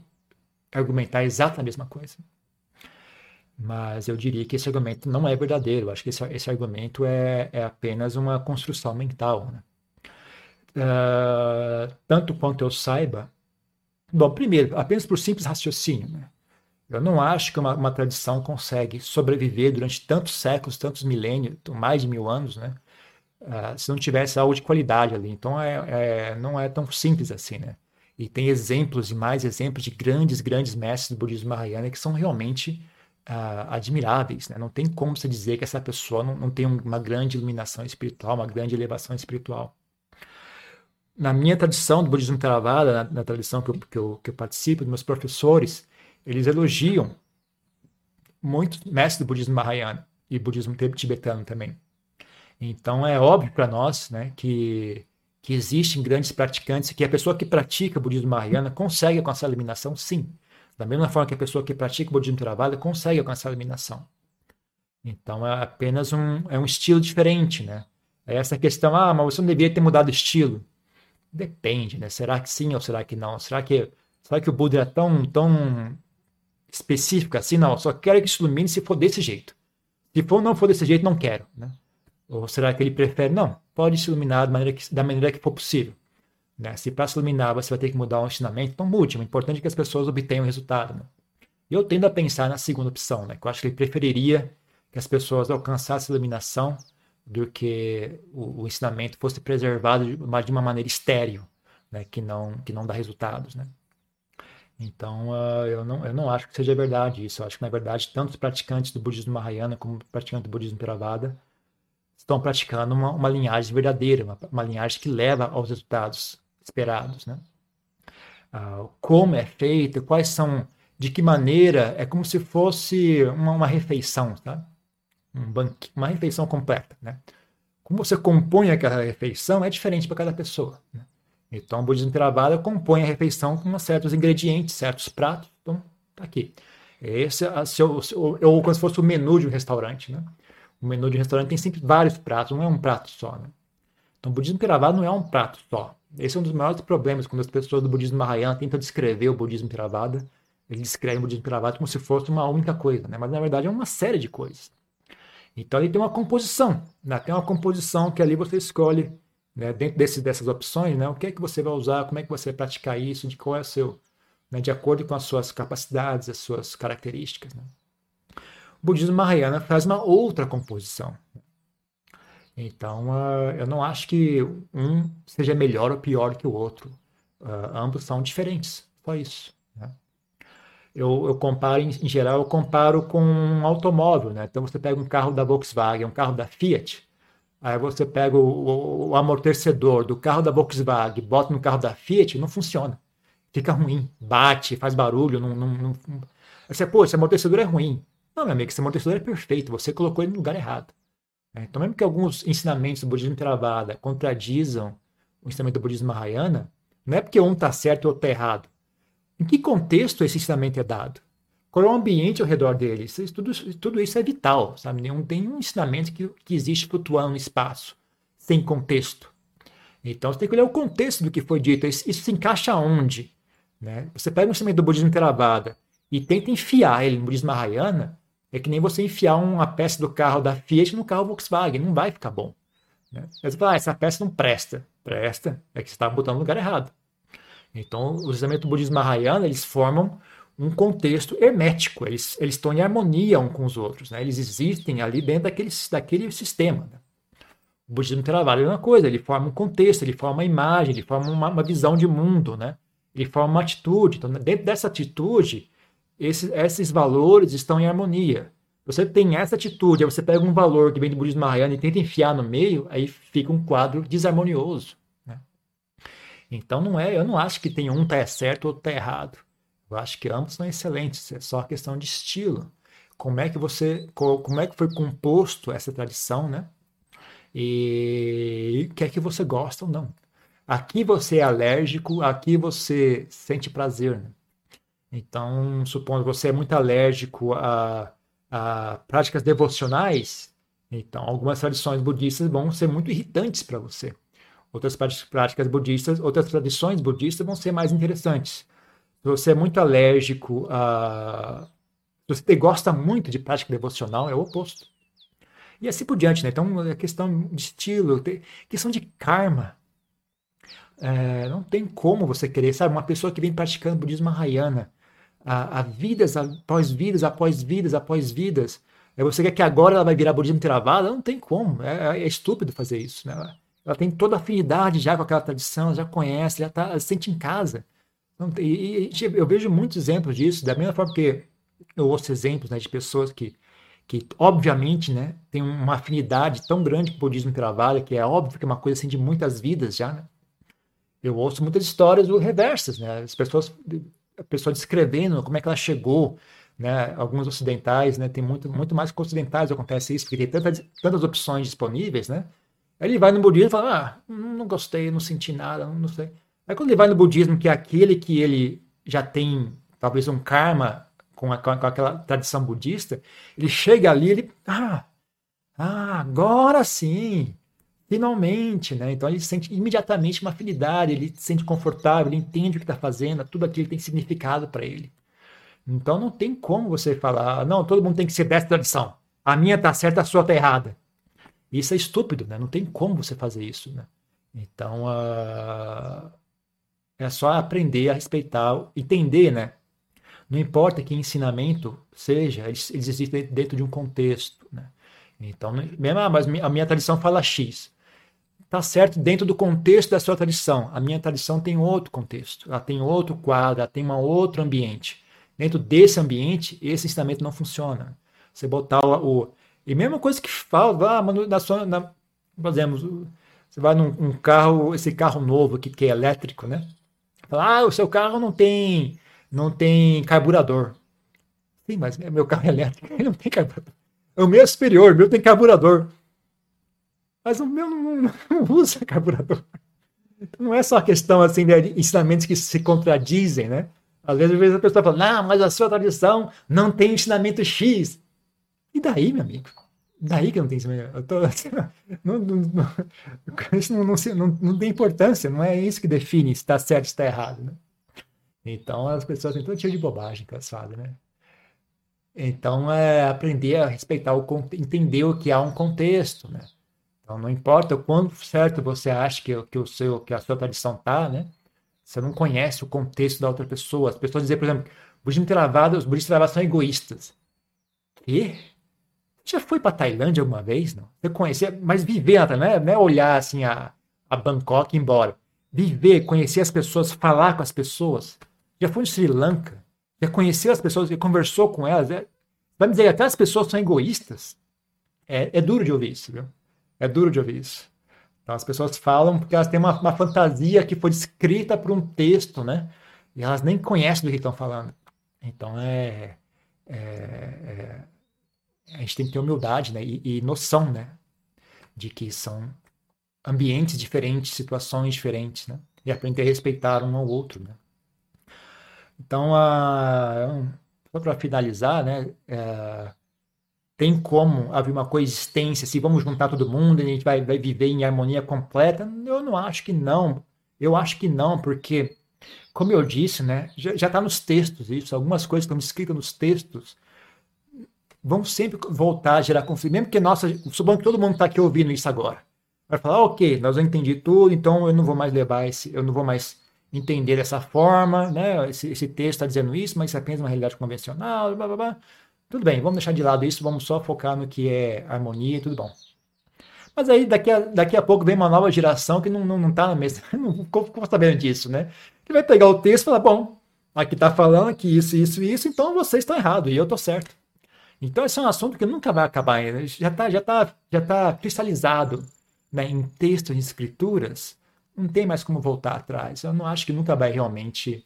argumentar exatamente a mesma coisa. Mas eu diria que esse argumento não é verdadeiro. Acho que esse, esse argumento é, é, apenas uma construção mental. Né? Uh, tanto quanto eu saiba, Bom, primeiro, apenas por simples raciocínio. Né? Eu não acho que uma, uma, tradição consegue sobreviver durante tantos séculos, tantos milênios, mais de mil anos, né? Uh, se não tivesse algo de qualidade ali. Então, é, é, não é tão simples assim, né? E tem exemplos e mais exemplos de grandes, grandes mestres do budismo Mahayana que são realmente uh, admiráveis, né? Não tem como você dizer que essa pessoa não, não tem uma grande iluminação espiritual, uma grande elevação espiritual na minha tradição do budismo Theravada, na, na tradição que eu, que, eu, que eu participo, dos meus professores, eles elogiam muitos mestres do budismo Mahayana e budismo tibetano também. Então é óbvio para nós né, que, que existem grandes praticantes, que a pessoa que pratica budismo Mahayana consegue alcançar a iluminação, sim. Da mesma forma que a pessoa que pratica budismo Theravada consegue alcançar a iluminação. Então é apenas um, é um estilo diferente, né? É essa questão, ah, mas você não deveria ter mudado o estilo. Depende, né? Será que sim ou será que não? Será que Será que o Buda é tão, tão específico assim? Não, só quero que se ilumine se for desse jeito. Se for não for desse jeito, não quero. Né? Ou será que ele prefere? Não, pode se iluminar da maneira que, da maneira que for possível. Né? Se para se iluminar você vai ter que mudar o ensinamento, então mude. O importante é que as pessoas obtenham o resultado. Né? Eu tendo a pensar na segunda opção, né? que eu acho que ele preferiria que as pessoas alcançassem a iluminação do que o, o ensinamento fosse preservado de, de uma maneira estéril, né? que, não, que não dá resultados. Né? Então, uh, eu, não, eu não acho que seja verdade isso. Eu acho que, na verdade, tanto os praticantes do budismo Mahayana como os praticantes do budismo Theravada estão praticando uma, uma linhagem verdadeira, uma, uma, linhagem que leva aos resultados esperados. Né? Uh, como é feito, quais são, de que maneira, é como se fosse uma, uma refeição, tá? Um uma refeição completa. Né? Como você compõe aquela refeição é diferente para cada pessoa. Né? Então, o budismo Theravada compõe a refeição com certos ingredientes, certos pratos. Então, tá aqui. Esse é seu, seu, ou como se fosse o menu de um restaurante. Né? O menu de um restaurante tem sempre vários pratos, não é um prato só. Né? Então, o budismo Theravada não é um prato só. Esse é um dos maiores problemas quando as pessoas do budismo Mahayana tentam descrever o budismo Theravada. Eles descrevem o budismo Theravada como se fosse uma única coisa, né? mas na verdade é uma série de coisas. Então ele tem uma composição, né? tem uma composição que ali você escolhe, né? dentro desse, dessas opções, né? o que é que você vai usar, como é que você vai praticar isso, de qual é o seu, né? de acordo com as suas capacidades, as suas características. Né? O budismo Mahayana faz uma outra composição. Então, uh, eu não acho que um seja melhor ou pior que o outro. Uh, ambos são diferentes, só isso eu, eu comparo, em, em, geral, eu comparo com um automóvel, né? Então você pega um carro da Volkswagen, um carro da Fiat, aí você pega o, o, o amortecedor do carro da Volkswagen, bota no carro da Fiat, não funciona. Fica ruim, bate, faz barulho, não, não, não... Aí você, pô, esse amortecedor é ruim. Não, meu amigo, esse amortecedor é perfeito, você colocou ele no lugar errado. Né? Então, mesmo que alguns ensinamentos do budismo Theravada contradizam o ensinamento do budismo Mahayana, não é porque um está certo e outro está errado. Em que contexto esse ensinamento é dado? Qual é o ambiente ao redor dele? Tudo, tudo isso é vital, sabe? Não tem um ensinamento que, que existe flutuando no espaço, sem contexto. Então você tem que olhar o contexto do que foi dito. Isso, isso se encaixa onde? Né? Você pega um ensinamento do budismo Theravada e tenta enfiar ele no budismo Mahayana, é que nem você enfiar uma peça do carro da Fiat no carro Volkswagen. Não vai ficar bom. Né? Fala, ah, essa peça não presta. Presta, é que você está botando no lugar errado. Então, o ensinamento do budismo Mahayana, eles formam um contexto hermético, eles, eles estão em harmonia uns com os outros, né? eles existem ali dentro daquele, daquele sistema. Né? O budismo trabalha a mesma coisa, ele forma um contexto, ele forma uma imagem, ele forma uma, uma visão de mundo, né? ele forma uma atitude. Então, dentro dessa atitude, esses, esses valores estão em harmonia. Você tem essa atitude, aí você pega um valor que vem do budismo Mahayana e tenta enfiar no meio, aí fica um quadro desarmonioso. Então não é, eu não acho que tem um tá certo ou tá errado. Eu acho que ambos são excelentes, é só questão de estilo. Como é que você, como é que foi composto essa tradição, né? E o que é que você gosta ou não. Aqui você é alérgico, aqui você sente prazer. Né? Então, supondo que você é muito alérgico a, a práticas devocionais, então algumas tradições budistas vão ser muito irritantes para você outras práticas budistas, outras tradições budistas vão ser mais interessantes. Se você é muito alérgico a. Se você gosta muito de prática devocional, é o oposto. E assim por diante, né? Então, é questão de estilo, questão de karma. É, não tem como você querer, sabe? Uma pessoa que vem praticando budismo Mahayana, a vidas após vidas, após vidas, após vidas, é você quer que agora ela vai virar budismo Theravada? Não tem como. É, é estúpido fazer isso, né? Ela tem toda afinidade já com aquela tradição, já conhece, já tá, se sente em casa. E, e, eu vejo muitos exemplos disso, da mesma forma que eu ouço exemplos né, de pessoas que, que obviamente, né, têm uma afinidade tão grande com o budismo Theravada, que é óbvio que é uma coisa assim de muitas vidas já, né? Eu ouço muitas histórias reversas, né? As pessoas, a pessoa descrevendo como é que ela chegou, né? Alguns ocidentais, né? Tem muito, muito mais que ocidentais acontece isso, porque tem tantas, tantas opções disponíveis, né? Aí ele vai no budismo e fala: Ah, não gostei, não senti nada, não sei. Aí quando ele vai no budismo, que é aquele que ele já tem talvez um karma com, a, com aquela tradição budista, ele chega ali, ele. Ah, ah agora sim! Finalmente, né? Então ele sente imediatamente uma afinidade, ele se sente confortável, ele entende o que está fazendo, tudo aquilo tem significado para ele. Então não tem como você falar, não, todo mundo tem que ser dessa tradição. A minha tá certa, a sua tá errada. Isso é estúpido, né? Não tem como você fazer isso, né? Então, uh, é só aprender a respeitar, entender, né? Não importa que ensinamento seja, eles, eles existem dentro de um contexto, né? Então, mesmo, ah, mas a minha tradição fala X. Tá certo dentro do contexto da sua tradição. A minha tradição tem outro contexto, ela tem outro quadro, ela tem um outro ambiente. Dentro desse ambiente, esse ensinamento não funciona. Você botar o. e mesma coisa que fala, ah, na sua, na, por exemplo, você vai num um carro, esse carro novo aqui que é elétrico, né? Fala, ah, o seu carro não tem, não tem carburador. Sim, mas meu carro é elétrico, ele não tem carburador. É o meu superior, o meu tem carburador. Mas o meu não, não, usa carburador. Então, não é só questão assim de ensinamentos que se contradizem, né? Às vezes, às vezes a pessoa fala, não, mas a sua tradição não tem ensinamento X. E daí, meu amigo? Daí que não tem ensinamento. Eu tô, não, não, não, isso não, não, não, tem importância, não é isso que define se está certo ou está errado. Né? Então as pessoas têm todo tipo de bobagem que elas fazem, né? Então é aprender a respeitar o entender o que há um contexto, né? Então não importa o quanto certo você acha que, que o seu que a sua tradição tá, né? Você não conhece o contexto da outra pessoa. As pessoas dizem, por exemplo, budismo travado, os budistas travados são egoístas. E já foi para Tailândia alguma vez? Não. Você mas viver, não é, não é olhar assim a, a Bangkok e ir embora. Viver, conhecer as pessoas, falar com as pessoas. Já foi no Sri Lanka, já conheceu as pessoas, já conversou com elas. É, vai me dizer até as pessoas são egoístas? É, é duro de ouvir isso, viu? É duro de ouvir isso. Então as pessoas falam porque elas têm uma, uma fantasia que foi escrita por um texto, né? E elas nem conhecem do que estão falando. Então é, é, é, a gente tem que ter humildade, né? E, e, noção, né? De que são ambientes diferentes, situações diferentes, né? E aprender a respeitar um ao outro, né? Então, a, só para finalizar, né? É, tem como haver uma coexistência, se vamos juntar todo mundo e a gente vai, vai viver em harmonia completa? Eu não acho que não. Eu acho que não, porque, como eu disse, né, já está nos textos isso, algumas coisas estão escritas nos textos vão sempre voltar a gerar conflito, mesmo que nossa, supondo que todo mundo está aqui ouvindo isso agora, vai falar, ok, nós eu entendi tudo, então eu não vou mais levar esse, eu não vou mais entender dessa forma, né? Esse, esse texto está dizendo isso, mas isso é apenas uma realidade convencional, blá, blá, blá. Tudo bem, vamos deixar de lado isso, vamos só focar no que é harmonia e tudo bom. Mas aí daqui a, daqui a pouco vem uma nova geração que não, não, não tá na mesa, não ficou sabendo disso, né? Que vai pegar o texto e falar, bom, aqui está falando que isso, isso, isso, então vocês estão errados e eu estou certo. Então esse é um assunto que nunca vai acabar, já está já tá, já tá cristalizado né, em textos, em escrituras, não tem mais como voltar atrás. Eu não acho que nunca vai realmente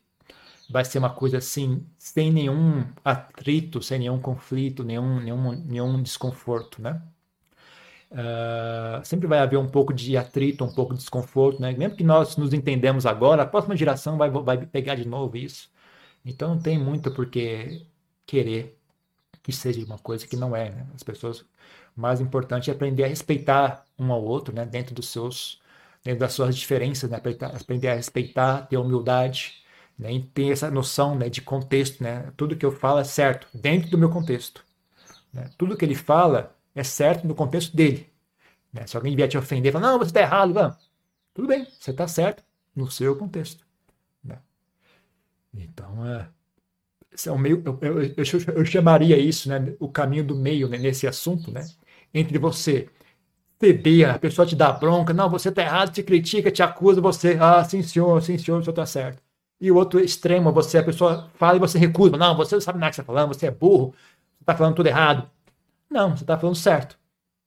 vai ser uma coisa assim, sem nenhum atrito, sem nenhum conflito, nenhum, nenhum, nenhum desconforto, né? Uh, sempre vai haver um pouco de atrito, um pouco de desconforto, né? Mesmo que nós nos entendemos agora, a próxima geração vai, vai pegar de novo isso. Então não tem muito por que querer que seja uma coisa que não é. Né? As pessoas, o mais importante é aprender a respeitar um ao outro, né? Dentro dos seus, dentro das suas diferenças, né? Aprender a respeitar, ter humildade, né? E ter essa noção, né? De contexto, né? Tudo que eu falo é certo dentro do meu contexto. Né? Tudo que ele fala é certo no contexto dele. Né? Se alguém vier te ofender, falar, não, você está errado, vamos. Tudo bem, você está certo no seu contexto. Né? Então, é, um meio, eu, eu, eu, eu, chamaria isso, né, o caminho do meio né, nesse assunto, né, entre você ceder, a pessoa te dá bronca, não, você está errado, te critica, te acusa, você, ah, sim senhor, sim senhor, o senhor está certo. E o outro extremo, você, a pessoa fala e você recusa, não, você não sabe nada que você está falando, você é burro, você está falando tudo errado. Não, você está falando certo,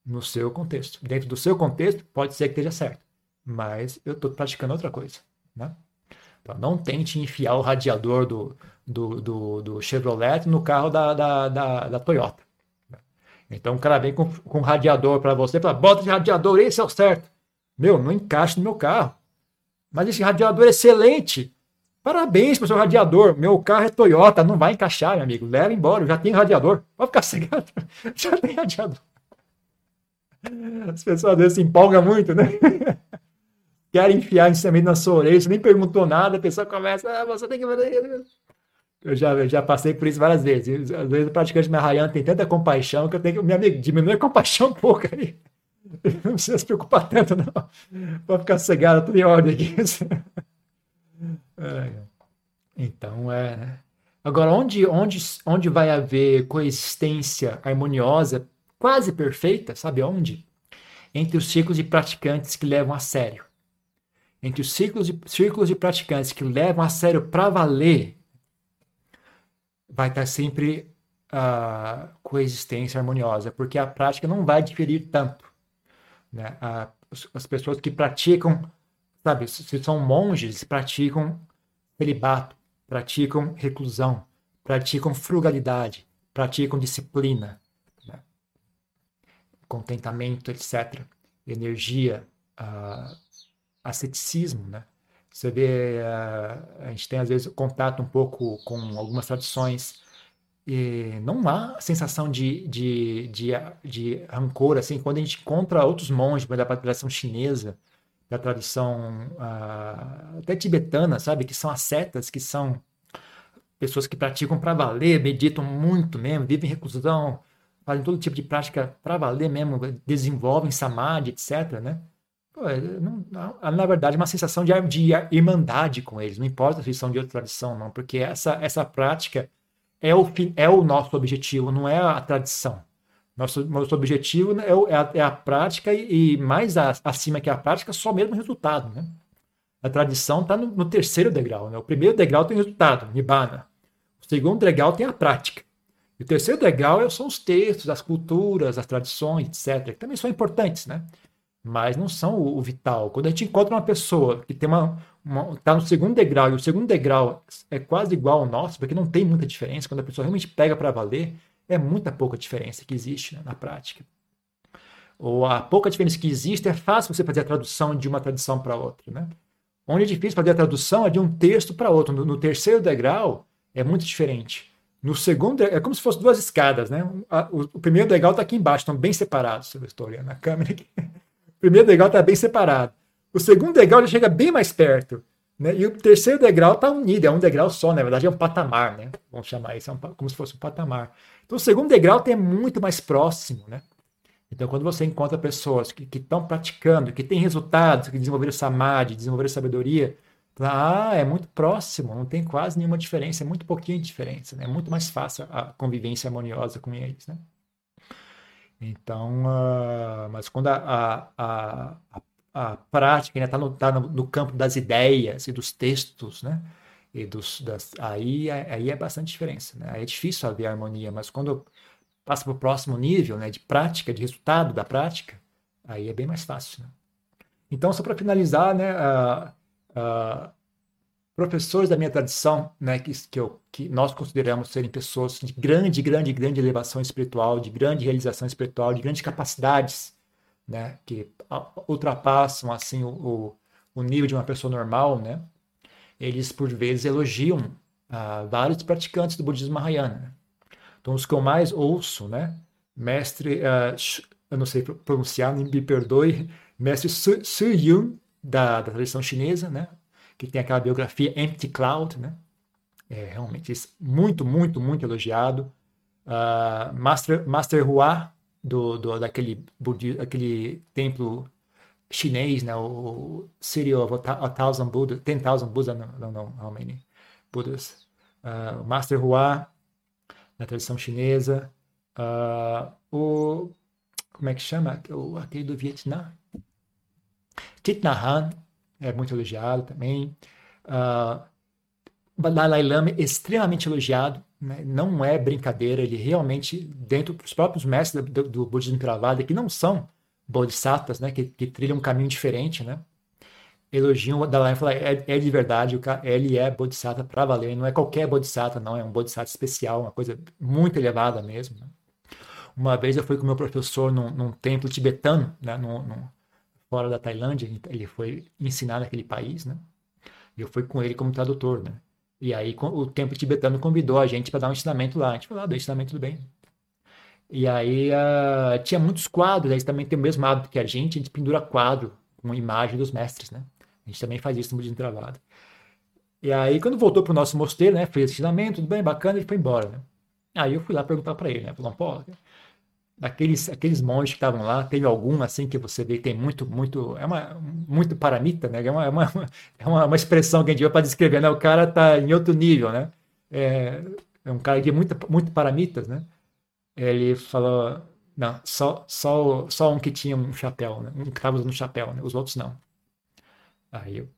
no seu contexto. Dentro do seu contexto, pode ser que esteja certo, mas eu estou praticando outra coisa, né? Então, não tente enfiar o radiador do, do, do, do Chevrolet no carro da, da, da, da, Toyota. Então o cara vem com, com radiador para você, fala, bota esse radiador, esse é o certo. Meu, não encaixa no meu carro. Mas esse radiador é excelente. Parabéns para o seu radiador. Meu carro é Toyota, não vai encaixar, meu amigo. Leva embora, já tem radiador. Pode ficar cegado. já tem radiador. As pessoas às vezes se empolgam muito, né? Querem enfiar ensinamento na sua orelha, você nem perguntou nada, a pessoa começa, ah, você tem que fazer. Eu já, eu já passei por isso várias vezes. Às vezes o praticante Mahayana tem tanta compaixão que eu tenho que. Meu amigo, diminui a compaixão um pouco aí. Não precisa se preocupar tanto, não. Pode ficar cegado, tudo em ordem aqui. É. Então, é. Né? Agora, onde, onde, onde vai haver coexistência harmoniosa, quase perfeita, sabe onde? Entre os círculos de praticantes que levam a sério. Entre os círculos de, círculos de praticantes que levam a sério para valer, vai estar sempre a coexistência harmoniosa, porque a prática não vai diferir tanto. Né? As pessoas que praticam, sabe, se são monges, praticam celibato, praticam reclusão, praticam frugalidade, praticam disciplina, né? contentamento, etc. Energia, uh, asceticismo, né? Você vê, uh, a gente tem às vezes contato um pouco com algumas tradições e não há sensação de, de, de, de rancor, assim, quando a gente encontra outros monges da tradição chinesa, da tradição uh, até tibetana, sabe? Que são ascetas, que são pessoas que praticam para valer, meditam muito mesmo, vivem reclusão, fazem todo tipo de prática para valer mesmo, desenvolvem samadhi, etc, né? Pô, é, não, na verdade, é uma sensação de, de irmandade com eles, não importa se são de outra tradição, não, porque essa, essa prática é o, é o nosso objetivo, não é a tradição. Nosso, nosso objetivo é, é, a, é a, prática e, e mais a, acima que a prática, só mesmo o resultado. Né? A tradição está no, no, terceiro degrau. Né? O primeiro degrau tem o resultado, Nibbana. O segundo degrau tem a prática. E o terceiro degrau são os textos, as culturas, as tradições, etc., que também são importantes, né? Mas não são o, o vital. Quando a gente encontra uma pessoa que tem uma, está no segundo degrau e o segundo degrau é quase igual ao nosso, porque não tem muita diferença, quando a pessoa realmente pega para valer, é muita pouca diferença que existe né, na prática. Ou a pouca diferença que existe é fácil você fazer a tradução de uma tradição para outra. Né? Onde é difícil fazer a tradução é de um texto para outro. No, no, terceiro degrau é muito diferente. No segundo, é como se fossem duas escadas. Né? O, primeiro degrau está aqui embaixo, estão bem separados. Eu estou olhando na câmera aqui. Primeiro degrau está bem separado. O segundo degrau já chega bem mais perto. Né? E o terceiro degrau está unido, é um degrau só, na verdade é um patamar, né? Vamos chamar isso, é um, como se fosse um patamar. Então o segundo degrau é muito mais próximo, né? Então quando você encontra pessoas que estão praticando, que têm resultados, que desenvolveram samadhi, desenvolveram sabedoria, ah, é muito próximo, não tem quase nenhuma diferença, é muito pouquinho de diferença, né? É muito mais fácil a convivência harmoniosa com eles, né? Então, uh, mas quando a, a, a, a prática está no, tá no, campo das ideias e dos textos, né? E dos, das, aí, aí é bastante diferença, né? Aí é difícil haver harmonia, mas quando passa para o próximo nível, né? De prática, de resultado da prática, aí é bem mais fácil, né? Então, só para finalizar, né? Uh, professores da minha tradição, né, que, que, eu, que, nós consideramos serem pessoas de grande, grande, grande elevação espiritual, de grande realização espiritual, de grandes capacidades, né, que ultrapassam assim o, o, nível de uma pessoa normal, né, eles por vezes elogiam uh, vários praticantes do budismo Mahayana. Então os que eu mais ouço, né, mestre, uh, eu não sei pronunciar, me perdoe, mestre Su, Su Yun da, da tradição chinesa, né, que tem aquela biografia Empty Cloud, né? É realmente muito, muito, muito elogiado. Uh, Master, Master Hua, do, do, daquele, daquele templo chinês, né? o City of a Thousand Buddha, Ten Thousand Buddha, não, não, how many Buddhas. Uh, Master Hua, da tradição chinesa. Uh, o, como é que chama? O, aquele do Vietnã. Thich Nhat é muito elogiado também. Uh, Dalai Lama é extremamente elogiado, né? não é brincadeira, ele realmente, dentro dos próprios mestres do, do budismo Theravada, que não são bodhisattvas, né? que, que trilham um caminho diferente, né? elogiam o Dalai Lama é, é de verdade, ele é bodhisattva para valer, não é qualquer bodhisattva, não, é um bodhisattva especial, uma coisa muito elevada mesmo. Né? Uma vez eu fui com meu professor num, num templo tibetano, né? num, num fora da Tailândia, ele foi ensinar naquele país, né? E eu fui com ele como tradutor, né? E aí o templo tibetano convidou a gente para dar um ensinamento lá. A gente falou, ah, dá ensinamento do bem. E aí uh, tinha muitos quadros, eles também têm o mesmo hábito que a gente, a gente pendura quadro com imagem dos mestres, né? A gente também faz isso no budismo travado. E aí, quando voltou pro nosso mosteiro, né? Fez ensinamento, tudo bem, bacana, ele foi embora, né? Aí eu fui lá perguntar para ele, né? Falou, pô, aqueles, aqueles monges que estavam lá, teve algum assim que você vê que tem muito, muito, é uma, muito paramita, né? É uma, é uma, é uma, uma expressão que a gente usa para descrever, né? O cara tá em outro nível, né? É, é um cara é muito, muito paramitas, né? Ele falou, não, só, só, só um que tinha um chapéu, né? Um que estava usando um chapéu, né? Os outros não. Aí eu,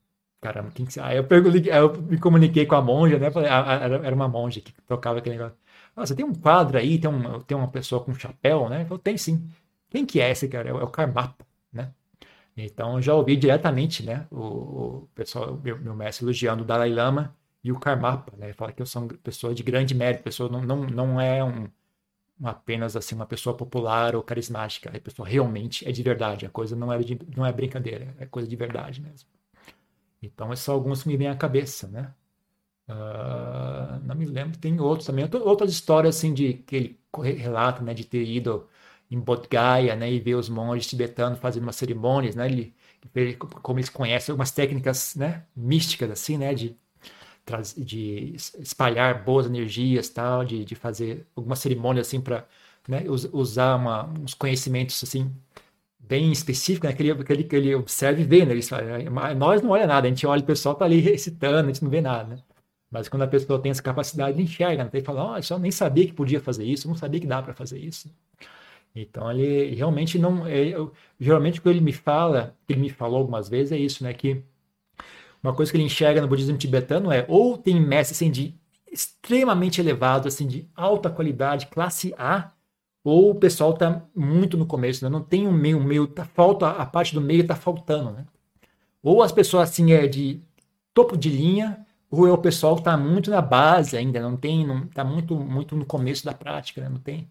caramba, quem que... Aí eu, perguntei, aí eu me comuniquei com a monja, né? Falei, ah, ah, era uma monja que tocava aquele negócio. Ah, você tem um quadro aí, tem, um, tem uma pessoa com chapéu, né? Eu tem sim. Quem que é esse cara? É o, é Karmapa, né? Então já ouvi diretamente, né? O, o pessoal, meu, meu mestre elogiando o Dalai Lama e o Karmapa, né? Fala que eu sou pessoa de grande mérito, pessoa não, não, não é um, apenas assim uma pessoa popular ou carismática, a pessoa realmente é de verdade, a coisa não é, de, não é brincadeira, é coisa de verdade mesmo. Então, são alguns que me vêm à cabeça, né? Uh, não me lembro, tem outros também. Outras histórias assim de que ele relata, né, de ter ido em Bodh Gaya, né, e ver os monges tibetanos fazendo umas cerimônias, né? Ele, ele como eles conhecem algumas técnicas, né, místicas assim, né, de de espalhar boas energias, tal, de, de fazer algumas cerimônias assim para né, usar uma, uns conhecimentos assim bem específico, né? que, ele, que, ele, que ele observa e vê, né? Ele nós não olha nada, a gente olha o pessoal tá ali recitando, a gente não vê nada, né? Mas quando a pessoa tem essa capacidade, ele enxerga, né? ele fala, oh, eu nem sabia que podia fazer isso, não sabia que dá para fazer isso. Então ele realmente não, eu, geralmente o que ele me fala, que ele me falou algumas vezes é isso, né? Que uma coisa que ele enxerga no budismo tibetano é ou tem mestre assim de extremamente elevado, assim de alta qualidade, classe A, ou o pessoal está muito no começo, né? não tem um meio, meio tá falta a parte do meio está faltando, né? Ou as pessoas assim é de topo de linha, o pessoal está muito na base ainda, não tem, não está muito muito no começo da prática, né? não tem.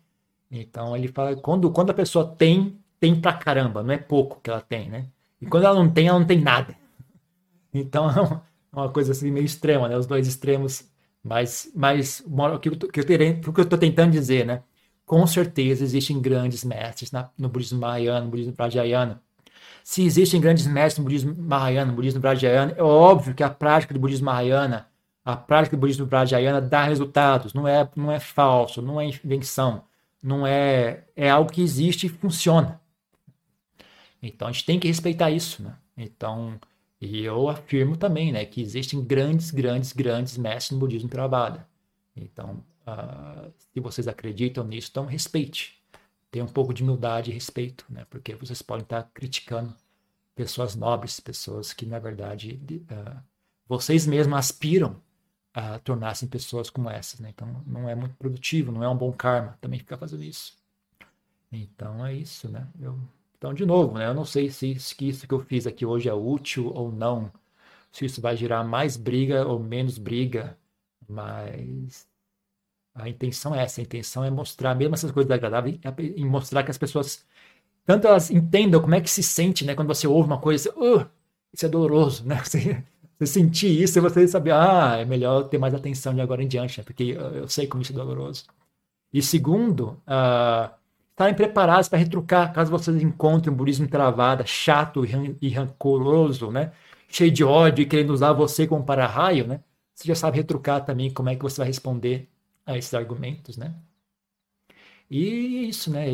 Então ele fala quando quando a pessoa tem tem pra caramba, não é pouco que ela tem, né? E quando ela não tem, ela não tem nada. Então é uma coisa assim meio extrema, né? Os dois extremos, mas mas o que eu, que eu estou tentando dizer, né? com certeza existem grandes mestres na, no budismo mahayana, no budismo prajayana. Se existem grandes mestres no budismo mahayana, no budismo prajayana, é óbvio que a prática do budismo mahayana, a prática do budismo prajayana dá resultados, não é, não é falso, não é invenção, não é, é algo que existe e funciona. Então a gente tem que respeitar isso, né? Então, e eu afirmo também, né, que existem grandes, grandes, grandes mestres no budismo Theravada. Então, Uh, se vocês acreditam nisso, então respeite. Tenha um pouco de humildade e respeito, né? Porque vocês podem estar criticando pessoas nobres, pessoas que, na verdade, uh, vocês mesmos aspiram a tornar-se pessoas como essas, né? Então, não é muito produtivo, não é um bom karma também ficar fazendo isso. Então, é isso, né? Eu, então, de novo, né? Eu não sei se, se isso que eu fiz aqui hoje é útil ou não, se isso vai gerar mais briga ou menos briga, mas a intenção é essa, a intenção é mostrar mesmo essas coisas agradáveis e mostrar que as pessoas tanto elas entendam como é que se sente, né, quando você ouve uma coisa, isso é doloroso, né? Você, você sentir isso e você saber, ah, é melhor ter mais atenção de agora em diante, né? porque eu, eu sei como isso é doloroso. E segundo, uh, estarem preparados para retrucar caso vocês encontrem um budismo travado, chato e rancoroso, né? cheio de ódio e querendo usar você como para-raio, né? Você já sabe retrucar também como é que você vai responder a esses argumentos, né? E isso, né?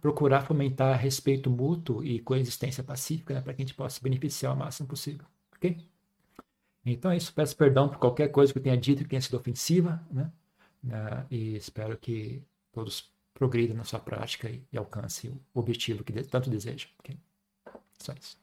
Procurar fomentar respeito mútuo e coexistência pacífica, né? Para que a gente possa se beneficiar o máximo possível, ok? Então é isso. Peço perdão por qualquer coisa que eu tenha dito que tenha sido ofensiva, né? E espero que todos progridam na sua prática e, alcancem o objetivo que tanto desejam, ok? Só isso.